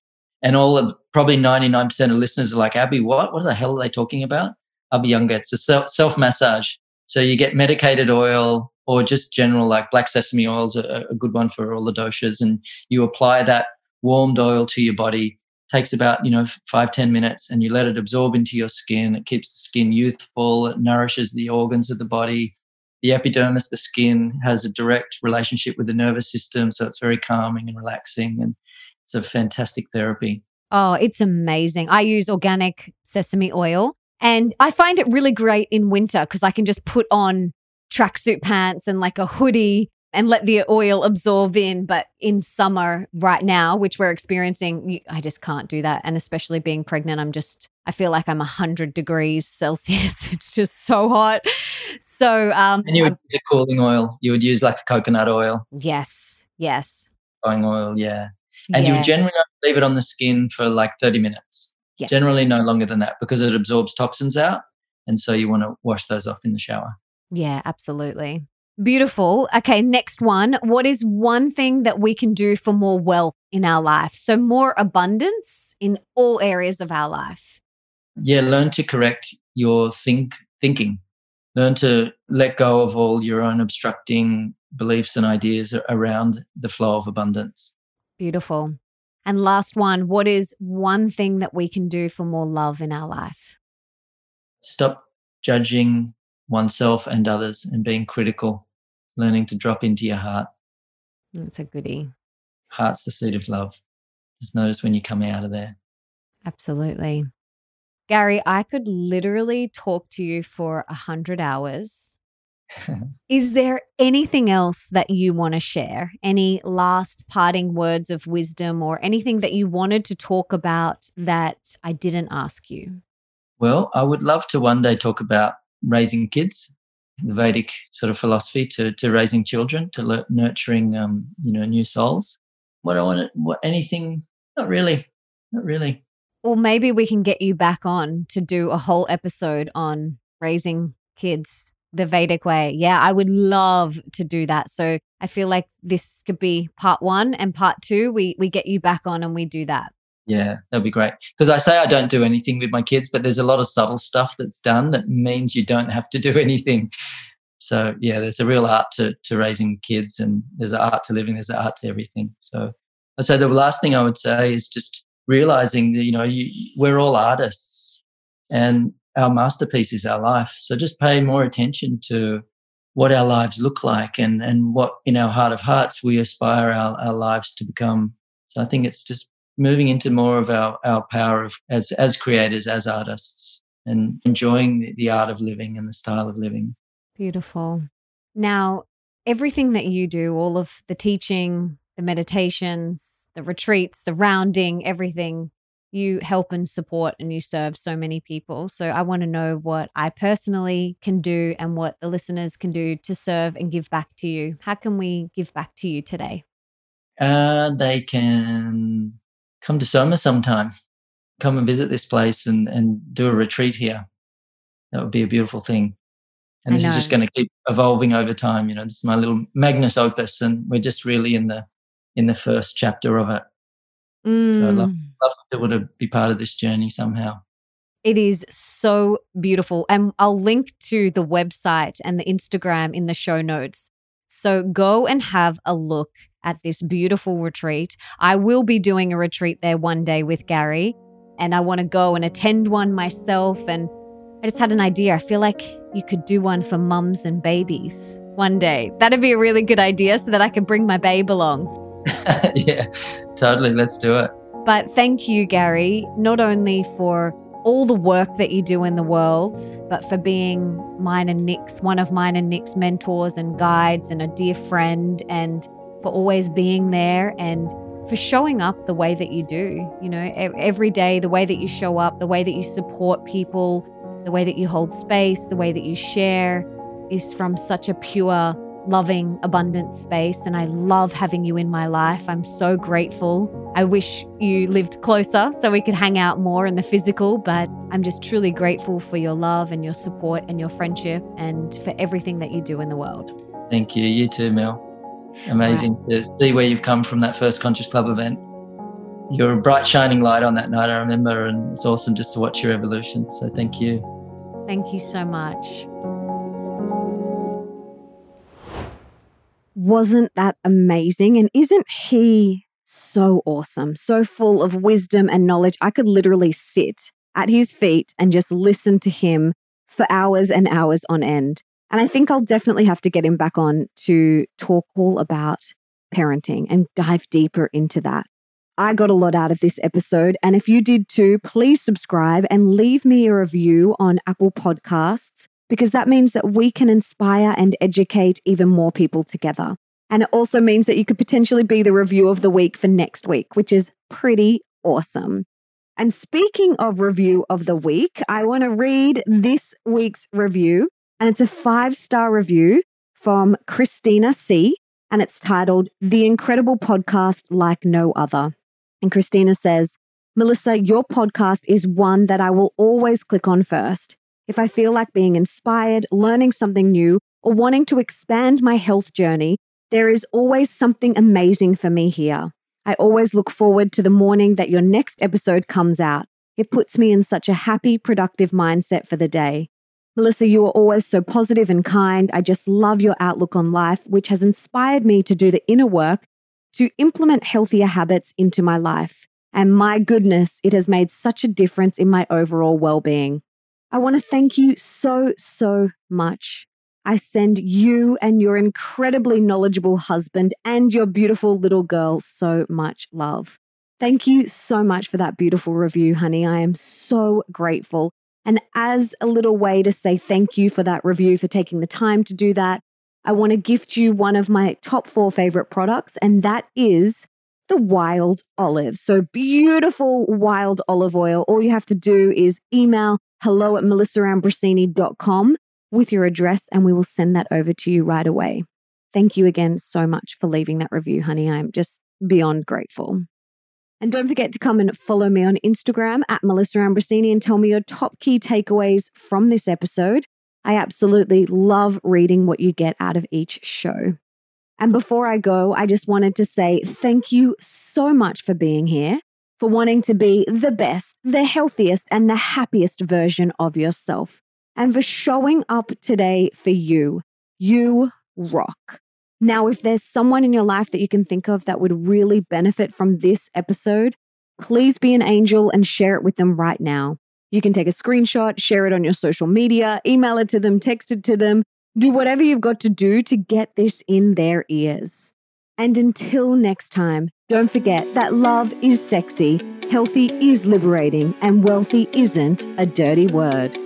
and all of probably ninety nine percent of listeners are like, Abby, what? What the hell are they talking about? Abhyanga. It's a self massage. So you get medicated oil or just general like black sesame oil is a, a good one for all the doshas, and you apply that warmed oil to your body takes about you know five ten minutes and you let it absorb into your skin it keeps the skin youthful it nourishes the organs of the body the epidermis, the skin, has a direct relationship with the nervous system. So it's very calming and relaxing. And it's a fantastic therapy. Oh, it's amazing. I use organic sesame oil and I find it really great in winter because I can just put on tracksuit pants and like a hoodie and let the oil absorb in. But in summer right now, which we're experiencing, I just can't do that. And especially being pregnant, I'm just, I feel like I'm 100 degrees Celsius. <laughs> It's just so hot. So, um, and you would use a cooling oil. You would use like a coconut oil. Yes. Yes. Cooling oil. Yeah. And yeah. you would generally leave it on the skin for like 30 minutes. Yeah. Generally, no longer than that because it absorbs toxins out. And so you want to wash those off in the shower. Yeah, absolutely. Beautiful. Okay, next one. What is one thing that we can do for more wealth in our life? So, more abundance in all areas of our life. Yeah, learn to correct your think thinking. Learn to let go of all your own obstructing beliefs and ideas around the flow of abundance. Beautiful. And last one, what is one thing that we can do for more love in our life? Stop judging oneself and others and being critical learning to drop into your heart. That's a goodie. Heart's the seat of love. Just notice when you come out of there. Absolutely. Gary, I could literally talk to you for a hundred hours. <laughs> Is there anything else that you want to share? Any last parting words of wisdom or anything that you wanted to talk about that I didn't ask you? Well, I would love to one day talk about raising kids the Vedic sort of philosophy to to raising children, to nurturing um, you know new souls. What I want, what anything? Not really, not really. Well, maybe we can get you back on to do a whole episode on raising kids the Vedic way. Yeah, I would love to do that. So I feel like this could be part one and part two. We we get you back on and we do that. Yeah, that'd be great. Because I say I don't do anything with my kids, but there's a lot of subtle stuff that's done that means you don't have to do <laughs> anything. So yeah, there's a real art to to raising kids, and there's an art to living. There's an art to everything. So I'd say the last thing I would say is just realizing that you know you, we're all artists, and our masterpiece is our life. So just pay more attention to what our lives look like and and what in our heart of hearts we aspire our, our lives to become. So I think it's just moving into more of our, our power of as as creators, as artists, and enjoying the, the art of living and the style of living. Beautiful. Now, everything that you do, all of the teaching, the meditations, the retreats, the rounding, everything, you help and support and you serve so many people. So I want to know what I personally can do and what the listeners can do to serve and give back to you. How can we give back to you today? Uh, they can come to Soma sometime. Come and visit this place and, and do a retreat here. That would be a beautiful thing. And this is just going to keep evolving over time. You know, this is my little magnus opus, and we're just really in the in the first chapter of it. Mm. So I love, love people to be part of this journey somehow. It is so beautiful. And I'll link to the website and the Instagram in the show notes. So go and have a look at this beautiful retreat. I will be doing a retreat there one day with Gary, and I want to go and attend one myself. And I just had an idea. I feel like you could do one for mums and babies one day. That'd be a really good idea so that I could bring my babe along. <laughs> yeah, totally. Let's do it. But thank you, Gary, not only for all the work that you do in the world, but for being mine and Nick's, one of mine and Nick's mentors and guides and a dear friend, and for always being there and for showing up the way that you do. You know, every day, the way that you show up, the way that you support people, the way that you hold space, the way that you share is from such a pure loving, abundant space. And I love having you in my life. I'm so grateful. I wish you lived closer so we could hang out more in the physical, but I'm just truly grateful for your love and your support and your friendship and for everything that you do in the world. Thank you. You too, Mel. Amazing right. to see where you've come from that first Conscious Club event. You're a bright, shining light on that night, I remember, and it's awesome just to watch your evolution. So thank you. Thank you so much. Wasn't that amazing? And isn't he so awesome, so full of wisdom and knowledge? I could literally sit at his feet and just listen to him for hours and hours on end. And I think I'll definitely have to get him back on to talk all about parenting and dive deeper into that. I got a lot out of this episode. And if you did too, please subscribe and leave me a review on Apple Podcasts because that means that we can inspire and educate even more people together. And it also means that you could potentially be the review of the week for next week, which is pretty awesome. And speaking of review of the week, I want to read this week's review. And it's a five star review from Christina C. And it's titled The Incredible Podcast Like No Other. And Christina says, Melissa, your podcast is one that I will always click on first if I feel like being inspired, learning something new, or wanting to expand my health journey, there is always something amazing for me here. I always look forward to the morning that your next episode comes out. It puts me in such a happy, productive mindset for the day. Melissa, you are always so positive and kind. I just love your outlook on life, which has inspired me to do the inner work to implement healthier habits into my life. And my goodness, it has made such a difference in my overall well being. I want to thank you so, so much. I send you and your incredibly knowledgeable husband and your beautiful little girl so much love. Thank you so much for that beautiful review, honey. I am so grateful. And as a little way to say thank you for that review, for taking the time to do that, I want to gift you one of my top four favorite products, and that is the wild olive. So beautiful wild olive oil. All you have to do is email hello at melissaambrosini.com with your address and we will send that over to you right away. Thank you again so much for leaving that review, honey. I'm just beyond grateful. And don't forget to come and follow me on Instagram at Melissa Ambrosini and tell me your top key takeaways from this episode. I absolutely love reading what you get out of each show. And before I go, I just wanted to say thank you so much for being here, for wanting to be the best, the healthiest, and the happiest version of yourself, and for showing up today for you. You rock. Now, if there's someone in your life that you can think of that would really benefit from this episode, please be an angel and share it with them right now. You can take a screenshot, share it on your social media, email it to them, text it to them, do whatever you've got to do to get this in their ears. And until next time, don't forget that love is sexy, healthy is liberating, and wealthy isn't a dirty word.